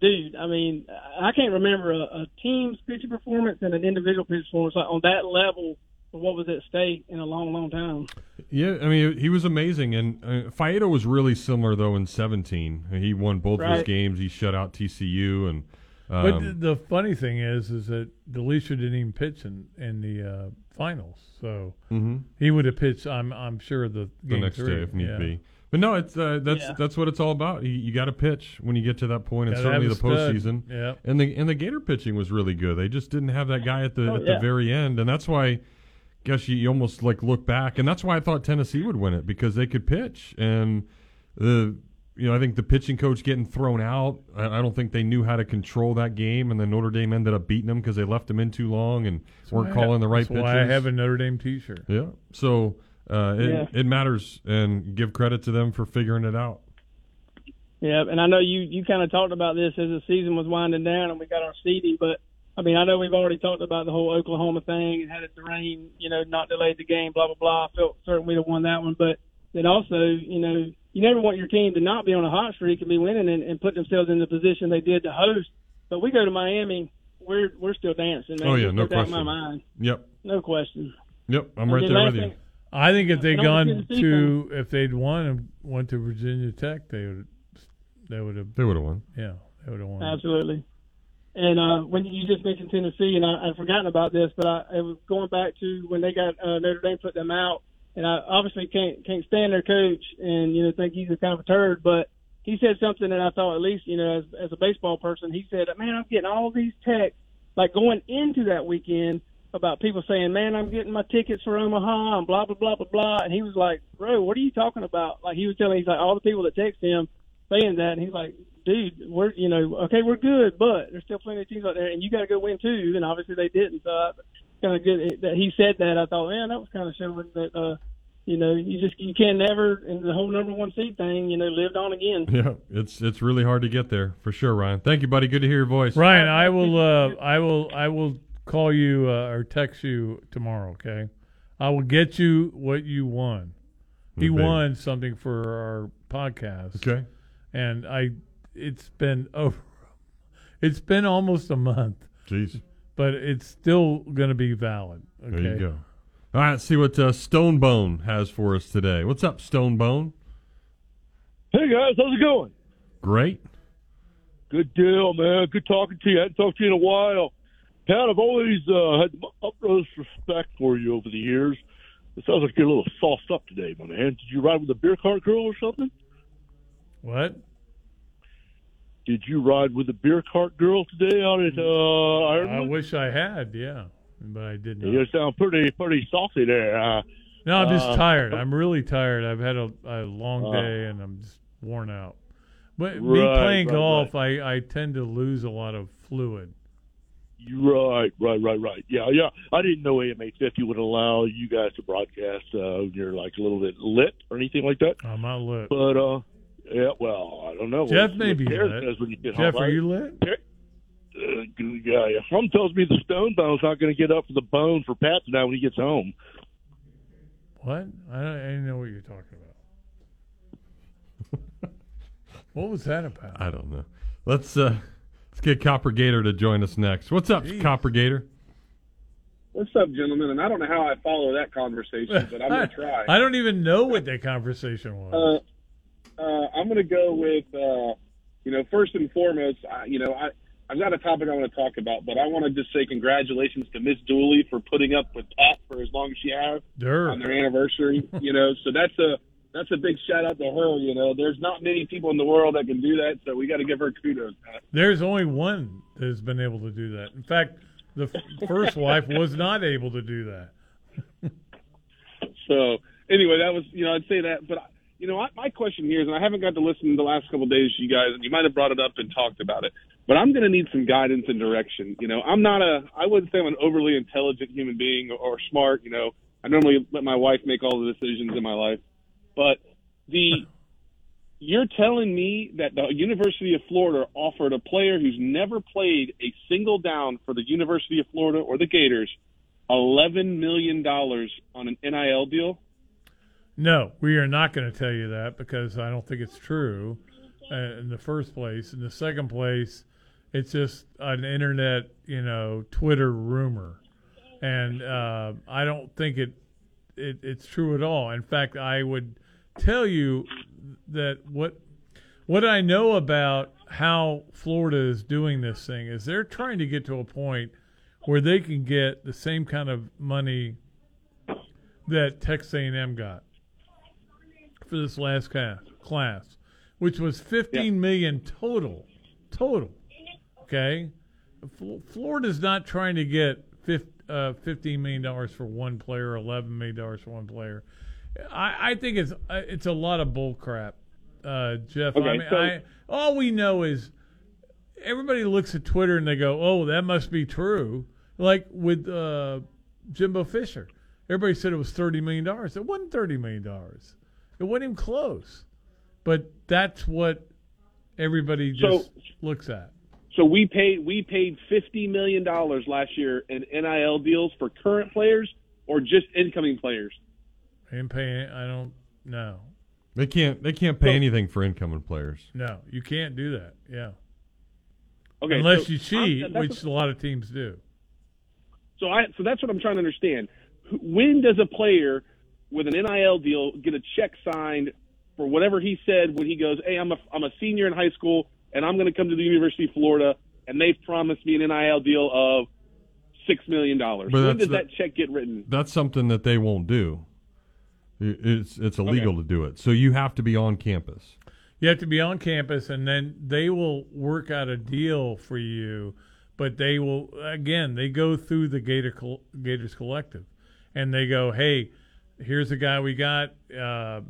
Dude, I mean, I can't remember a, a team's pitching performance and an individual pitching performance like on that level for what was at stake in a long, long time. Yeah, I mean he was amazing, and uh, Faedo was really similar though in '17. He won both of his games. He shut out TCU, and But um, th- the funny thing is, is that DeLucia didn't even pitch in in the uh, finals, so Mhm. he would have pitched. I'm I'm sure the the game next three. day if need yeah. be. But no, it's uh, that's Yeah. that's what it's all about. You, you got to pitch when you get to that point, and Gotta certainly the stud. postseason. Yeah. And the and the Gator pitching was really good. They just didn't have that guy at the Oh, at yeah. the very end, and that's why. Guess you, you almost like look back, and that's why I thought Tennessee would win it because they could pitch, and the you know I think the pitching coach getting thrown out. I, I don't think they knew how to control that game, and then Notre Dame ended up beating them because they left them in too long and weren't why I- calling the right that's pitches. why I have a Notre Dame T-shirt. Yeah. So uh, it, Yeah. it matters, and give credit to them for figuring it out. Yeah, and I know you you kind of talked about this as the season was winding down and we got our seeding, but I mean I know we've already talked about the whole Oklahoma thing and had it to rain, you know, not delayed the game, blah blah blah. I felt certain we'd have won that one, but then also, you know, you never want your team to not be on a hot streak and be winning and, and put themselves in the position they did to host. But we go to Miami, we're we're still dancing, man. Oh, yeah, no doubt in my question. mind, Yep. no question. Yep. I'm right there with you. thing- I think if they'd And on the gone Tennessee to if they'd won and went to Virginia Tech, they would they would have They would have won. yeah they would have won. Absolutely. And uh, when you just mentioned Tennessee, and I, I'd forgotten about this, but I, I was going back to when they got uh, Notre Dame put them out, and I obviously can't can't stand their coach, and you know think he's a kind of a turd, but he said something that I thought at least you know as as a baseball person, he said, man, I'm getting all these texts like going into that weekend about people saying, man, I'm getting my tickets for Omaha and blah blah blah blah blah, and he was like, bro, what are you talking about? Like he was telling, he's like all the people that text him saying that, and he's like, dude, we're you know okay, we're good, but there's still plenty of teams out there, and you got to go win too. And obviously they didn't. So kind of good that he said that. I thought, man, that was kind of showing that uh, you know you just you can never and the whole number one seed thing, you know, lived on again. Yeah, it's it's really hard to get there for sure, Ryan. Thank you, buddy. Good to hear your voice. Ryan, I will uh, I will I will call you uh, or text you tomorrow. Okay, I will get you what you won. He Okay. won something for our podcast. Okay. And I it's been over. It's been almost a month. Jeez. but it's still going to be valid. Okay? There you go. All right, let's see what uh, Stonebone has for us today. What's up, Stonebone? Hey guys, how's it going? Great. Good deal, man. Good talking to you. I hadn't talked to you in a while. Pat, I've always uh, had the utmost respect for you over the years. It sounds like you're a little sauced up today, my man. Did you ride with a beer cart girl or something? What? Did you ride with a beer cart girl today out at uh, I wish I had, yeah, but I did not. You sound pretty pretty saucy there. Uh, No, I'm just uh, tired. I'm really tired. I've had a, a long Uh. day and I'm just worn out. But me playing right, golf, I, I tend to lose a lot of fluid. Right, right, right, right. Yeah, yeah. I didn't know AMA 50 would allow you guys to broadcast uh, when you're like a little bit lit or anything like that. I'm not lit. But uh, yeah, well, I don't know. Jeff What- may what be Karen lit. says when you get Jeff, home, are you lit? Uh, yeah, yeah. Some tells me the stone bone's not going to get up for the bone for Pat tonight when he gets home. What? I don't, I didn't know what you're talking about. what was that about? I don't know. Let's uh, let's get Copper Gator to join us next. What's up, Jeez. Copper Gator? What's up, gentlemen? And I don't know how I follow that conversation, but I'm gonna try. I don't even know what that conversation was. Uh, uh, I'm gonna go with, uh, you know, first and foremost, I, you know, I I've got a topic I want to talk about, but I want to just say congratulations to Miss Dooley for putting up with Pat for as long as she has Sure. on their anniversary. you know, so that's a that's a big shout out to her. You know, there's not many people in the world that can do that, so we got to give her kudos. Pat. There's only one that has been able to do that. In fact, the f- first wife was not able to do that. So anyway, that was you know I'd say that, but you know I, my question here is, and I haven't got to listen the last couple of days, you guys, and you might have brought it up and talked about it, but I'm going to need some guidance and direction. You know, I'm not a I wouldn't say I'm an overly intelligent human being or, or smart. You know, I normally let my wife make all the decisions in my life, but the you're telling me that the University of Florida offered a player who's never played a single down for the University of Florida or the Gators eleven million dollars on an NIL deal? No, we are not going to tell you that because I don't think it's true uh, in the first place. In the second place, it's just an internet, you know, Twitter rumor, and uh, I don't think it, it it's true at all. In fact, I would tell you that what what I know about how Florida is doing this thing is they're trying to get to a point where they can get the same kind of money that Texas A&M got for this last class, class which was fifteen million total, total. Okay, Fl- Florida's not trying to get uh, fifteen million dollars for one player, eleven million dollars for one player. I, I think it's uh, it's a lot of bull crap, uh, Jeff. I mean, so- I, all we know is everybody looks at Twitter and they go, "Oh, that must be true." Like with uh, Jimbo Fisher, everybody said it was thirty million dollars. It wasn't thirty million dollars. It wasn't even close. But that's what everybody So- just looks at. So we paid we paid fifty million dollars last year in NIL deals for current players or just incoming players. I didn't pay. I don't. know. They can't they can't pay anything for incoming players. no, you can't do that. Yeah. Okay, Unless so you cheat, I'm- which a lot of teams do. So I so that's what I'm trying to understand. When does a player with an NIL deal get a check signed for whatever he said when he goes, "Hey, I'm a I'm a senior in high school and I'm going to come to the University of Florida and they've promised me an NIL deal of six million dollars." But When that's does the- that check get written? That's something that they won't do. It's it's illegal to do it. So you have to be on campus. You have to be on campus, and then they will work out a deal for you. But they will again, they go through the Gator Gators Collective, and they go, "Hey, here's the guy we got. Uh,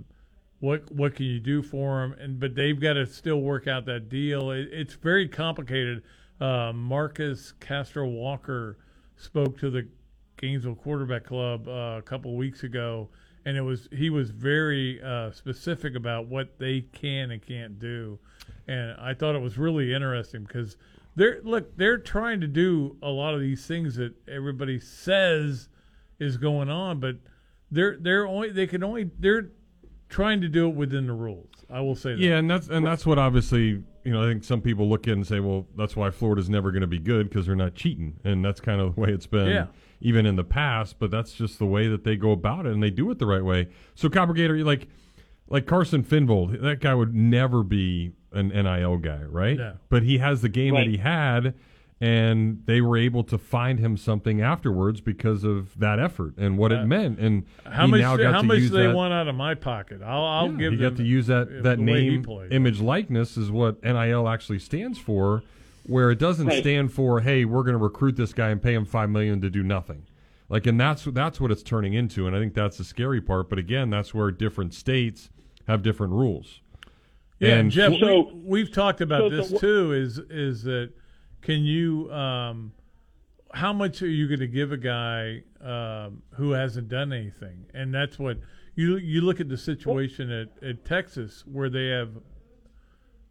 what what can you do for him?" And but they've got to still work out that deal. It, it's very complicated. Uh, Marcus Castro Walker spoke to the Gainesville Quarterback Club uh, a couple weeks ago, and it was he was very uh, specific about what they can and can't do, and I thought it was really interesting because they're look they're trying to do a lot of these things that everybody says is going on, but they're they're only they can only they're trying to do it within the rules. I will say that. Yeah, and that's and that's what obviously you know I think some people look at and say, well, that's why Florida's never going to be good because they're not cheating, and that's kind of the way it's been Yeah. even in the past. But that's just the way that they go about it, and they do it the right way. So Copper Gator, you like like Carson Finvold, that guy would never be an NIL guy, right? No. But he has the game Right. that he had. And they were able to find him something afterwards because of that effort and what Uh, it meant. And How much? now got How to much use do they that. want out of my pocket? I'll, I'll Yeah, give. you them got to use that that name, image, likeness is what NIL actually stands for. Where it doesn't Right. stand for, hey, we're going to recruit this guy and pay him five million to do nothing. Like, and that's that's what it's turning into, and I think that's the scary part. But again, that's where different states have different rules. Yeah, and Jeff, Flo- we, we've talked about so- this so wh- too. Is is that can you? Um, how much are you going to give a guy um, who hasn't done anything? And that's what you you look at the situation at, at Texas where they have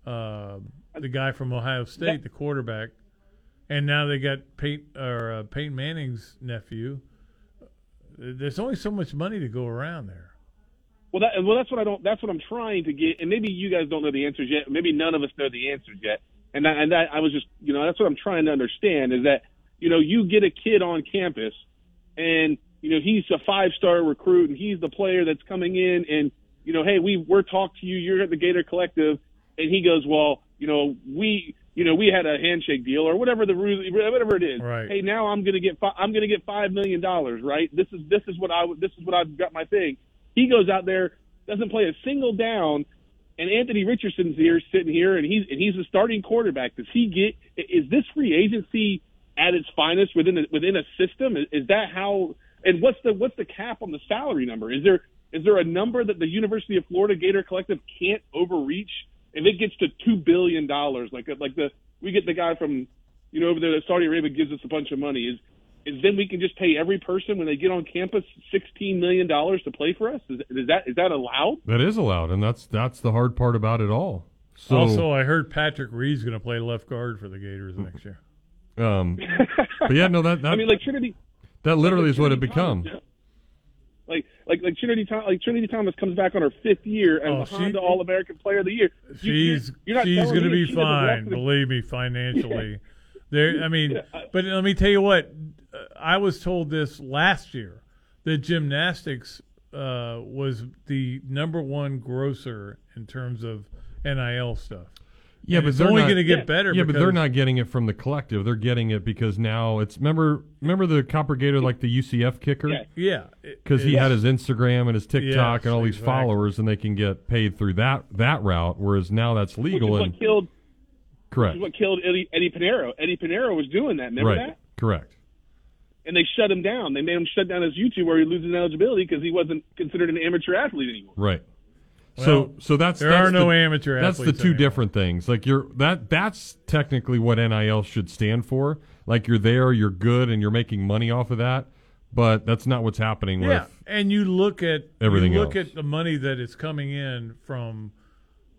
uh, the guy from Ohio State, the quarterback, and now they got Peyton or uh, Peyton Manning's nephew. There's only so much money to go around there. Well, that, well, that's what I don't. That's what I'm trying to get. And maybe you guys don't know the answers yet. Maybe none of us know the answers yet. And that, and that I was just, you know, that's what I'm trying to understand is that, you know, you get a kid on campus, and you know he's a five star recruit, and he's the player that's coming in, and you know, hey, we we're talked to you. You're at the Gator Collective, and he goes, well, you know, we. You know, we had a handshake deal or whatever the rule, whatever it is. Right. Hey, now I'm gonna get fi- I'm gonna get five million dollars. Right. This is this is what I this is what I've got my thing. He goes out there, doesn't play a single down, and Anthony Richardson's here sitting here, and he's and he's the starting quarterback. Does he get? Is this free agency at its finest within a, within a system? Is, is that how? And what's the what's the cap on the salary number? Is there is there a number that the University of Florida Gator Collective can't overreach? If it gets to two billion dollars, like like the we get the guy from you know over there that Saudi Arabia gives us a bunch of money, is is then we can just pay every person when they get on campus sixteen million dollars to play for us? Is, is that is that allowed? That is allowed, and that's that's the hard part about it all. So, also, I heard Patrick Reed's going to play left guard for the Gators next year. um, but yeah, no, that that I mean, like Trinity, that literally is what it becomes. Like like like Trinity Thom- like Trinity Thomas comes back on her fifth year as Oh, the she- Honda All American Player of the Year. You- She's you're, you're not she's going to be she doesn't walk fine. Believe me, financially. There, I mean, but let me tell you what. uh, I was told this last year that gymnastics uh, was the number one grosser in terms of NIL stuff. Yeah, And but it's they're only going to get better. Yeah, but they're not getting it from the collective. They're getting it because now it's remember remember the Copper Gator like the UCF kicker. Yeah. Yeah. because he had his Instagram and his TikTok Yes, and all these exactly. followers, and they can get paid through that that route. Whereas now that's which is legal and what killed which correct. is what killed Eddie, Eddie Piñeiro. Eddie Piñeiro was doing that. Remember right, that? correct. And they shut him down. They made him shut down his YouTube where he loses eligibility because he wasn't considered an amateur athlete anymore. Right. Well, so so that's there that's are no the- amateur That's the two anymore. different things. Like you're that that's technically what NIL should stand for. Like you're there, you're good, and you're making money off of that. But that's not what's happening Yeah, with and you look at everything You look else. at the money that is coming in from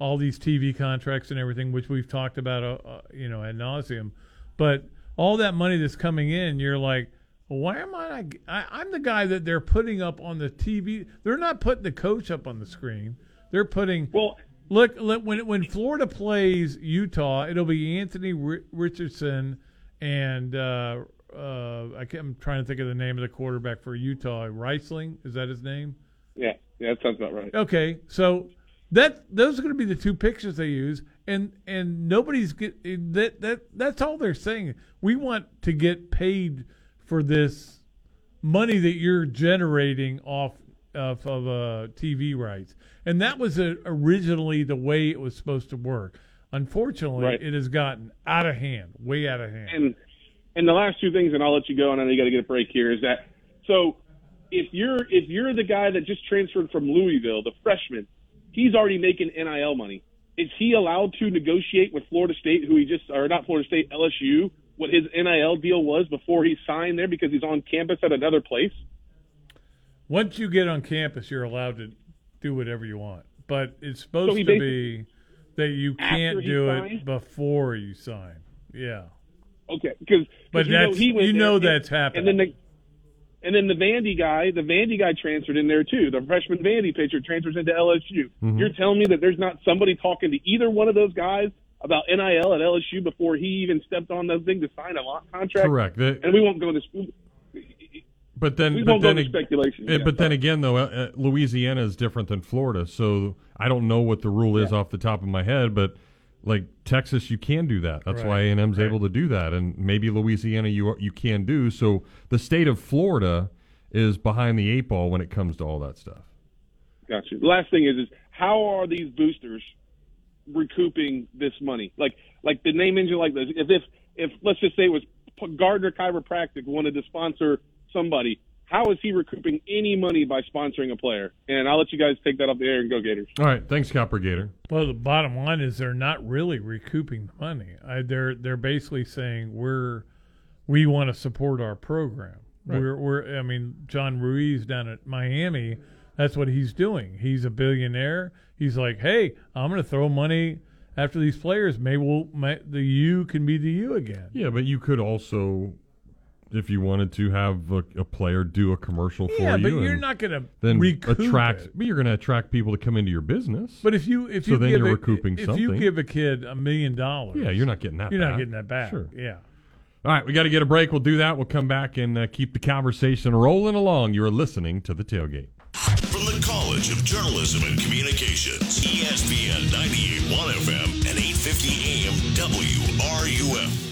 all these TV contracts and everything, which we've talked about, uh, uh, you know, ad nauseum. But all that money that's coming in, you're like, why am I, I? I'm the guy that they're putting up on the TV. They're not putting the coach up on the screen. They're putting. Well, look, look when when Florida plays Utah, it'll be Anthony Ri- Richardson and uh, uh, I can't, I'm trying to think of the name of the quarterback for Utah. Reisling is that his name? Yeah, yeah, that sounds about right. Okay, so that those are going to be the two pictures they use, and and nobody's get that that that's all they're saying. We want to get paid for this money that you're generating off of, of uh, TV rights, and that was uh, originally the way it was supposed to work. Unfortunately, Right. it has gotten out of hand, way out of hand. And and the last two things, and I'll let you go, and I know you got to get a break here. Is that so? If you're if you're the guy that just transferred from Louisville, the freshman, he's already making NIL money. Is he allowed to negotiate with Florida State, who he just or not Florida State, LSU, what his NIL deal was before he signed there because he's on campus at another place? Once you get on campus, you're allowed to do whatever you want, but it's supposed So to be that you can't do signed? it before you sign. Yeah, Okay, because But you know, that's- went you there, know and- that's happening. And then the and then the Vandy guy, the Vandy guy transferred in there too. The freshman Vandy pitcher transfers into LSU. Mhm. You're telling me that there's not somebody talking to either one of those guys about NIL at LSU before he even stepped on the thing to sign a lock contract? Correct. The- and we won't go this. But then, We but won't go then, into ag- speculation. eh, Yeah, but then again, though, uh, uh, Louisiana is different than Florida, so I don't know what the rule is off the top of my head. But like Texas, you can do that. That's why A and M's able to do that, and maybe Louisiana, you are- you can do. So the state of Florida is behind the eight ball when it comes to all that stuff. Gotcha. The last thing is, is how are these boosters recouping this money? Like, like the name engine like this. If if, if let's just say it was Gardner Chiropractic wanted to sponsor somebody, how is he recouping any money by sponsoring a player? And I'll let you guys take that up the air and go Gators. All right, thanks, Copper Gator. Well, the bottom line is they're not really recouping the money. I, they're they're basically saying we're we want to support our program. Right. We're we're I mean John Ruiz down at Miami, that's what he's doing. He's a billionaire. He's like, hey, I'm going to throw money after these players. Maybe we'll, may, the U can be the U again. Yeah, but you could also if you wanted to have a, a player do a commercial for you. Yeah, you, but you're not gonna then recoup attract. it. But you're going to attract people to come into your business. But if you if so you then give you're a, recouping if something. you give a kid a million dollars, yeah, you're not getting that. you're not getting that back. Sure. Yeah. All right, we got to get a break. We'll do that. We'll come back and uh, keep the conversation rolling along. You're listening to the tailgate. From the College of Journalism and Communications, ESPN 98.1 FM and 850 AM WRUF.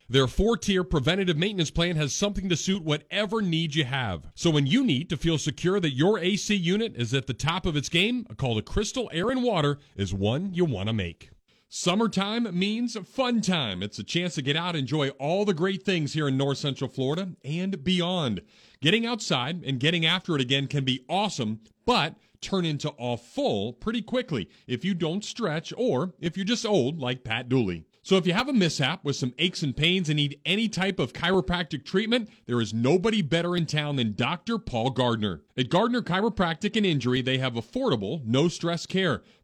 Their four tier preventative maintenance plan has something to suit whatever need you have. So when you need to feel secure that your AC unit is at the top of its game, a call to Crystal Air and Water is one you want to make. Summertime means fun time. It's a chance to get out enjoy all the great things here in North Central Florida and beyond. Getting outside and getting after it again can be awesome, but turn into a full pretty quickly if you don't stretch or if you're just old like Pat Dooley. So if you have a mishap with some aches and pains and need any type of chiropractic treatment, there is nobody better in town than Dr. Paul Gardner. At Gardner Chiropractic and Injury, they have affordable, no stress care.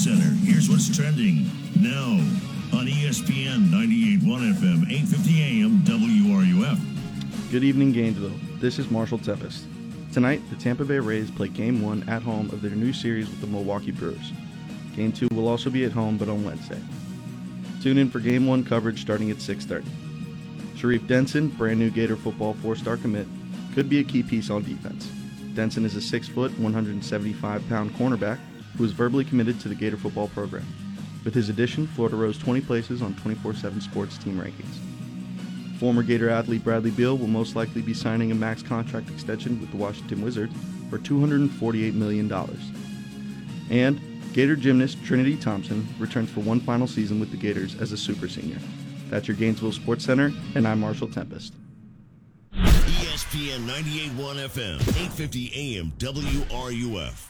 Center. Here's what's trending now on ESPN 98.1 FM, 850 AM WRUF. Good evening, Gainesville. This is Marshall Tempest. Tonight, the Tampa Bay Rays play Game 1 at home of their new series with the Milwaukee Brewers. Game 2 will also be at home, but on Wednesday. Tune in for Game 1 coverage starting at 6.30. Sharif Denson, brand new Gator football four-star commit, could be a key piece on defense. Denson is a 6-foot, 175-pound cornerback who is verbally committed to the Gator football program. With his addition, Florida rose 20 places on 24-7 Sports team rankings. Former Gator athlete Bradley Beal will most likely be signing a max contract extension with the Washington Wizards for $248 million. And Gator gymnast Trinity Thompson returns for one final season with the Gators as a super senior. That's your Gainesville Sports Center, and I'm Marshall Tempest. ESPN 98.1 FM, 850 AM WRUF.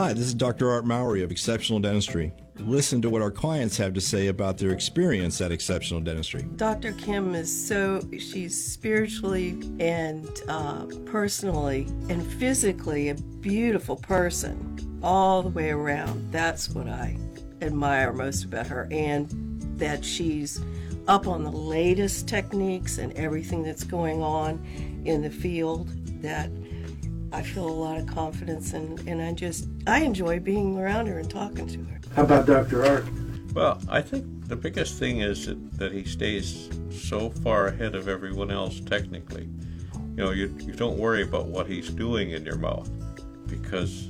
Hi, this is Dr. Art Mowry of Exceptional Dentistry. Listen to what our clients have to say about their experience at Exceptional Dentistry. Dr. Kim is so, she's spiritually and uh, personally and physically a beautiful person all the way around. That's what I admire most about her, and that she's up on the latest techniques and everything that's going on in the field that I feel a lot of confidence in, and I just, I enjoy being around her and talking to her. How about Dr. Art? Well, I think the biggest thing is that, that he stays so far ahead of everyone else technically. You know, you, you don't worry about what he's doing in your mouth because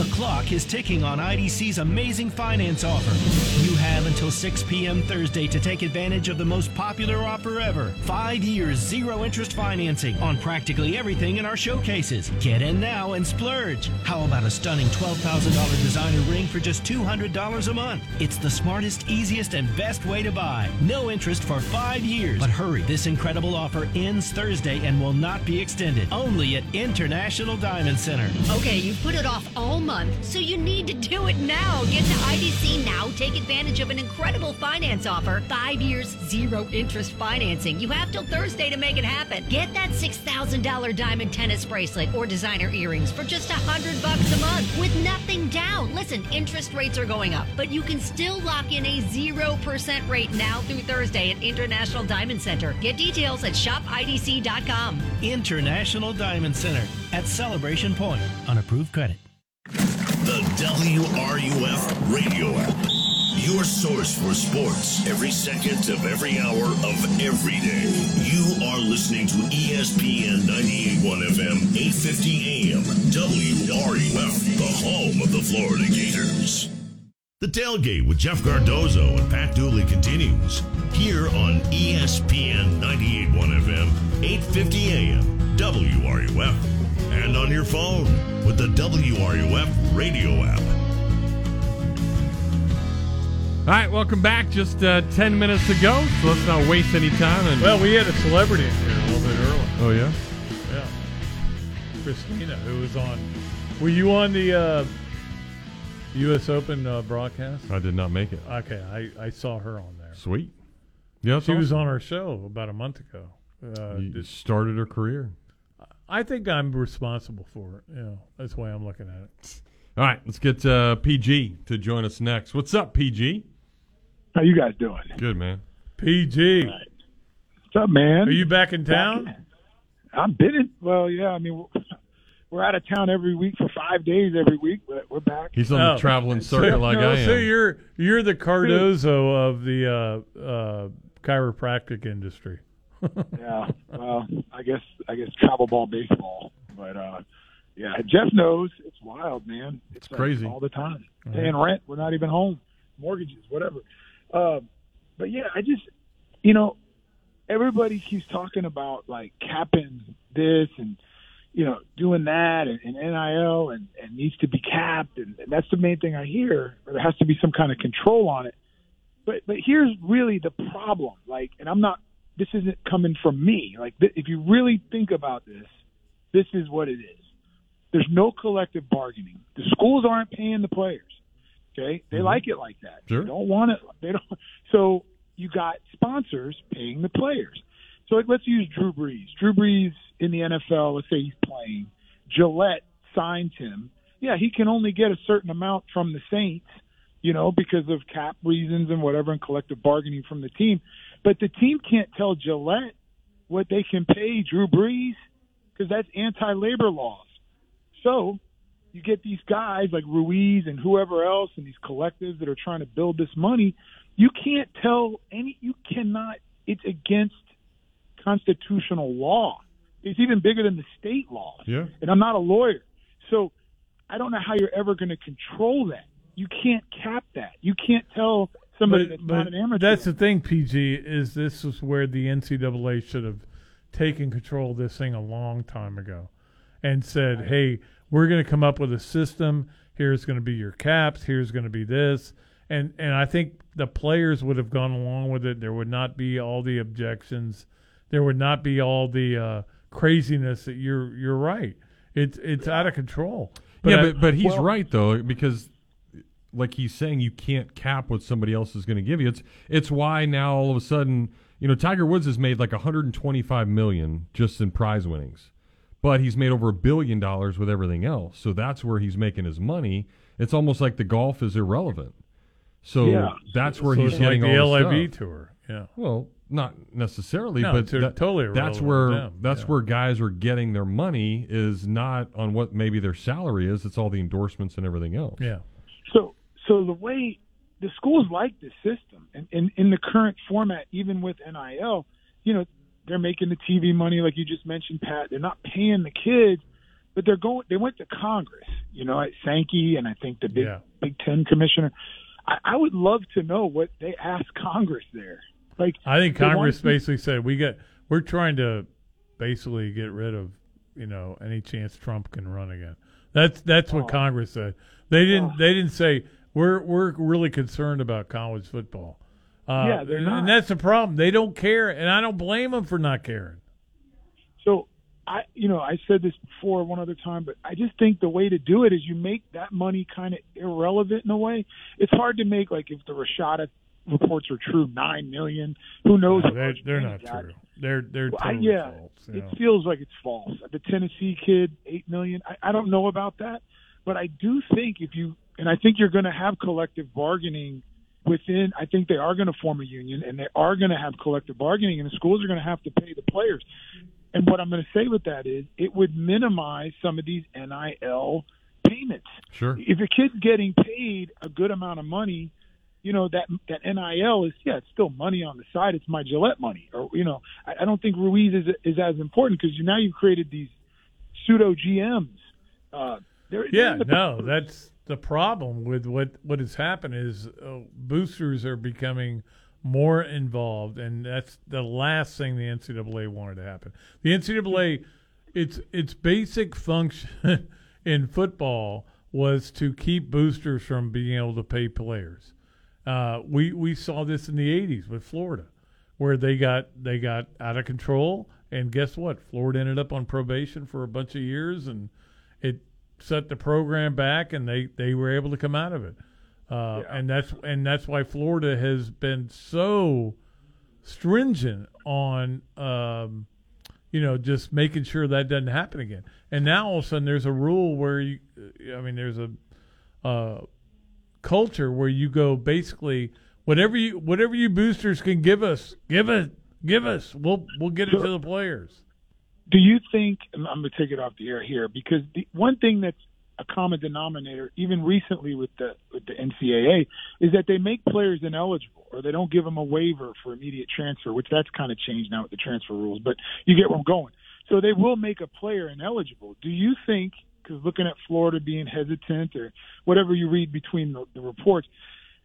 The clock is ticking on IDC's amazing finance offer. You have until 6 p.m. Thursday to take advantage of the most popular offer ever. Five years, zero interest financing on practically everything in our showcases. Get in now and splurge. How about a stunning $12,000 designer ring for just $200 a month? It's the smartest, easiest, and best way to buy. No interest for five years. But hurry, this incredible offer ends Thursday and will not be extended. Only at International Diamond Center. Okay, you've put it off all month, so you need to do it now. Get to IDC now. Take advantage of an incredible finance offer. Five years, zero interest financing. You have till Thursday to make it happen. Get that $6,000 diamond tennis bracelet or designer earrings for just a hundred bucks a month with nothing down. Listen, interest rates are going up, but you can still lock in a 0% rate now through Thursday at International Diamond Center. Get details at shopidc.com. International Diamond Center at Celebration Point on approved credit. The WRUF radio app. Your source for sports every second of every hour of every day. You are listening to ESPN 98.1 FM, 850 AM, WRUF, the home of the Florida Gators. The tailgate with Jeff Cardozo and Pat Dooley continues here on ESPN 98.1 FM, 850 AM, WRUF, and on your phone with the WRUF radio app. All right, welcome back. Just uh, 10 minutes to go, so let's not waste any time. And Well, we had a celebrity in here a little bit early. Oh, yeah? Yeah. Christina, who was on. Were you on the uh, U.S. Open uh, broadcast? I did not make it. Okay, I, I saw her on there. Sweet. Yeah, that's she was on our show about a month ago. Uh, just- started her career. I think I'm responsible for it. You know, that's the way I'm looking at it. All right, let's get uh, PG to join us next. What's up, PG? How you guys doing? Good, man. PG. What's up, man? Are you back in town? I'm been in. Well, yeah. I mean, we're- we're out of town every week for five days every week, but we're back. He's on the traveling circuit so, like no, I am. So you're you're the Cardozo of the uh, uh, chiropractic industry. Yeah. Well, I guess I guess travel ball baseball, but uh yeah, Jeff knows it's wild, man. It's, like crazy. all the time. Paying rent, we're not even home. Mortgages, whatever. Uh, but yeah, I just you know, everybody keeps talking about like capping this and you know doing that and, and NIL and, and needs to be capped and, and that's the main thing I hear. Or there has to be some kind of control on it. But but here's really the problem. Like, and I'm not. This isn't coming from me. Like, th- if you really think about this, this is what it is. There's no collective bargaining. The schools aren't paying the players. Okay, they mm-hmm. like it like that. Sure. They don't want it. They don't. So you got sponsors paying the players. So like, let's use Drew Brees. Drew Brees in the NFL. Let's say he's playing. Gillette signs him. Yeah, he can only get a certain amount from the Saints, you know, because of cap reasons and whatever, and collective bargaining from the team. But the team can't tell Gillette what they can pay Drew Brees because that's anti-labor laws. So you get these guys like Ruiz and whoever else and these collectives that are trying to build this money. You can't tell any. You cannot. It's against constitutional law. It's even bigger than the state laws. Yeah. And I'm not a lawyer, so I don't know how you're ever going to control that. You can't cap that. You can't tell somebody that's not an amateur. That's the thing, PG, is this is where the NCAA should have taken control of this thing a long time ago and said, hey, we're going to come up with a system. Here's going to be your caps. Here's going to be this. And, and I think the players would have gone along with it. There would not be all the objections. There would not be all the uh, craziness that you're you're right. It's it's out of control. yeah, I- but but he's well- right though because like he's saying you can't cap what somebody else is going to give you. It's it's why now all of a sudden, you know, Tiger Woods has made like 125 million just in prize winnings. But he's made over a billion dollars with everything else. So that's where he's making his money. It's almost like the golf is irrelevant. So Yeah. that's where So he's it's like getting the LIV stuff. tour, yeah. Well, not necessarily, No, but it's, that- totally that's where that's yeah. where guys are getting their money is not on what maybe their salary is. It's all the endorsements and everything else. Yeah. So so the way the schools like this system, and in, in the current format, even with NIL, you know, they're making the TV money, like you just mentioned, Pat. They're not paying the kids, but they're going. They went to Congress, you know, at Sankey and I think the Big Yeah. Big Ten commissioner. I, I would love to know what they asked Congress there. Like I think Congress basically said we got we're trying to basically get rid of you know any chance Trump can run again. That's that's what Oh. Congress said. They didn't they didn't say we're we're really concerned about college football. Uh, Yeah, they're not. and that's the problem. They don't care, and I don't blame them for not caring. So I, you know, I said this before one other time, but I just think the way to do it is you make that money kind of irrelevant in a way. It's hard to make like if the Rashada reports are true, nine million. Who knows? No, they're they're not got. true. They're they're Well, I- yeah, false. it know. feels like it's false. The Tennessee kid, eight million. I, I don't know about that, but I do think if you and I think you're going to have collective bargaining within. I think they are going to form a union and they are going to have collective bargaining, and the schools are going to have to pay the players. And what I'm going to say with that is, it would minimize some of these NIL payments. Sure. If a kid's getting paid a good amount of money, you know that that NIL is yeah, it's still money on the side. It's my Gillette money, or you know, I, I don't think Ruiz is is as important because you now you've created these pseudo GMs. Uh, they're, they're Yeah, the- no, that's the problem with what what has happened is uh, boosters are becoming more involved, and that's the last thing the NCAA wanted to happen. The NCAA, its its basic function in football was to keep boosters from being able to pay players. Uh, we we saw this in the '80s with Florida, where they got they got out of control, and guess what? Florida ended up on probation for a bunch of years, and it set the program back, and they they were able to come out of it. Uh, And that's and that's why Florida has been so stringent on um, you know just making sure that doesn't happen again. And now all of a sudden there's a rule where you, I mean, there's a uh, culture where you go basically whatever you whatever you boosters can give us, give it, give us. We'll we'll get it to the players. Do you think I'm going to take it off the air here because the one thing that's a common denominator, even recently with the with the NCAA, is that they make players ineligible or they don't give them a waiver for immediate transfer, which that's kind of changed now with the transfer rules. But you get where I'm going. So they will make a player ineligible. Do you think? Because looking at Florida being hesitant or whatever you read between the, the reports,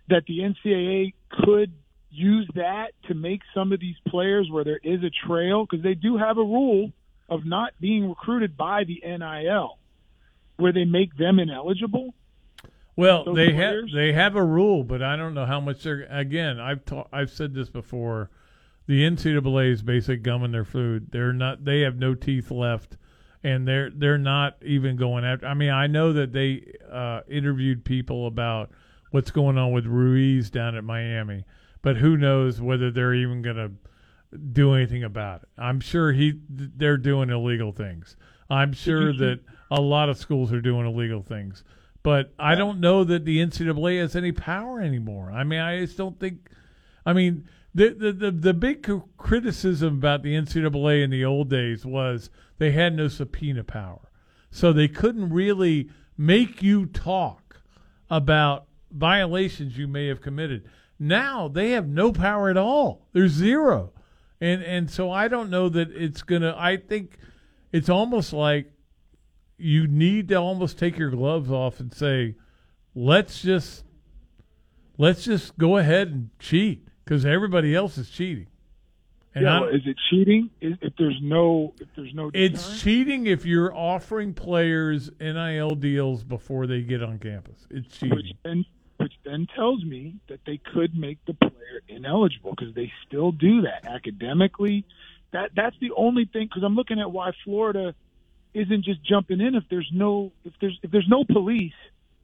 that the NCAA could use that to make some of these players where there is a trail because they do have a rule of not being recruited by the NIL where they make them ineligible. Well, Those they have they have a rule, but I don't know how much they're. Again, I've ta- I've said this before. The NCAA is basically gumming their food. They're not. They have no teeth left, and they're they're not even going after. I mean, I know that they uh, interviewed people about what's going on with Ruiz down at Miami, but who knows whether they're even going to do anything about it. I'm sure he they're doing illegal things. I'm sure mm-hmm. that a lot of schools are doing illegal things. But I don't know that the NCAA has any power anymore. I mean, I just don't think. I mean, the the the, the big criticism about the NCAA in the old days was they had no subpoena power, so they couldn't really make you talk about violations you may have committed. Now they have no power at all. There's zero, and and so I don't know that it's gonna. I think it's almost like you need to almost take your gloves off and say, let's just let's just go ahead and cheat because everybody else is cheating. And yeah, well, is it cheating? Is, if there's no, if there's no, it's cheating if you're offering players NIL deals before they get on campus. It's which cheating. Which then tells me that they could make the player ineligible because they still do that academically. That that's the only thing. Because I'm looking at why Florida isn't just jumping in if there's no if there's if there's no police,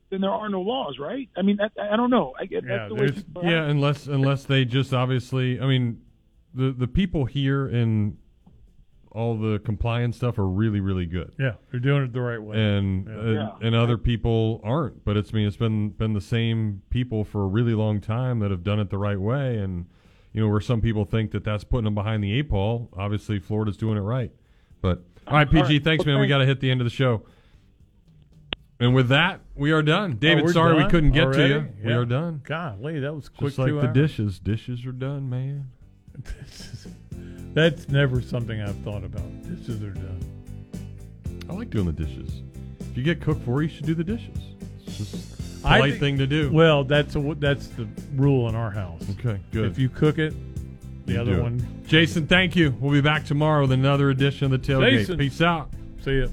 then there are no laws, right? I mean, that, I don't know. I get Yeah, that's the way. yeah, unless unless they just obviously, I mean, the the people here and all the compliance stuff are really really good. Yeah, they're doing it the right way. And Yeah. uh, Yeah. and other people aren't, but it's I mean it's been been the same people for a really long time that have done it the right way, and you know where some people think that that's putting them behind the eight ball. Obviously, Florida's doing it right. But all right, PG, All right. thanks, Well, man. We got to hit the end of the show. And with that, we are done. David, Oh, we're sorry we couldn't get already? to you. We are done. Golly, that was quick. Just like two the hours. dishes. Dishes are done, man. That's never something I've thought about. Dishes are done. I like doing the dishes. If you get cooked for, you should do the dishes. It's just a polite think- thing to do. Well, that's a, that's the rule in our house. Okay, good. If you cook it, the You other one. Jason, thank you. We'll be back tomorrow with another edition of the tailgate. Jason. Peace out. See ya.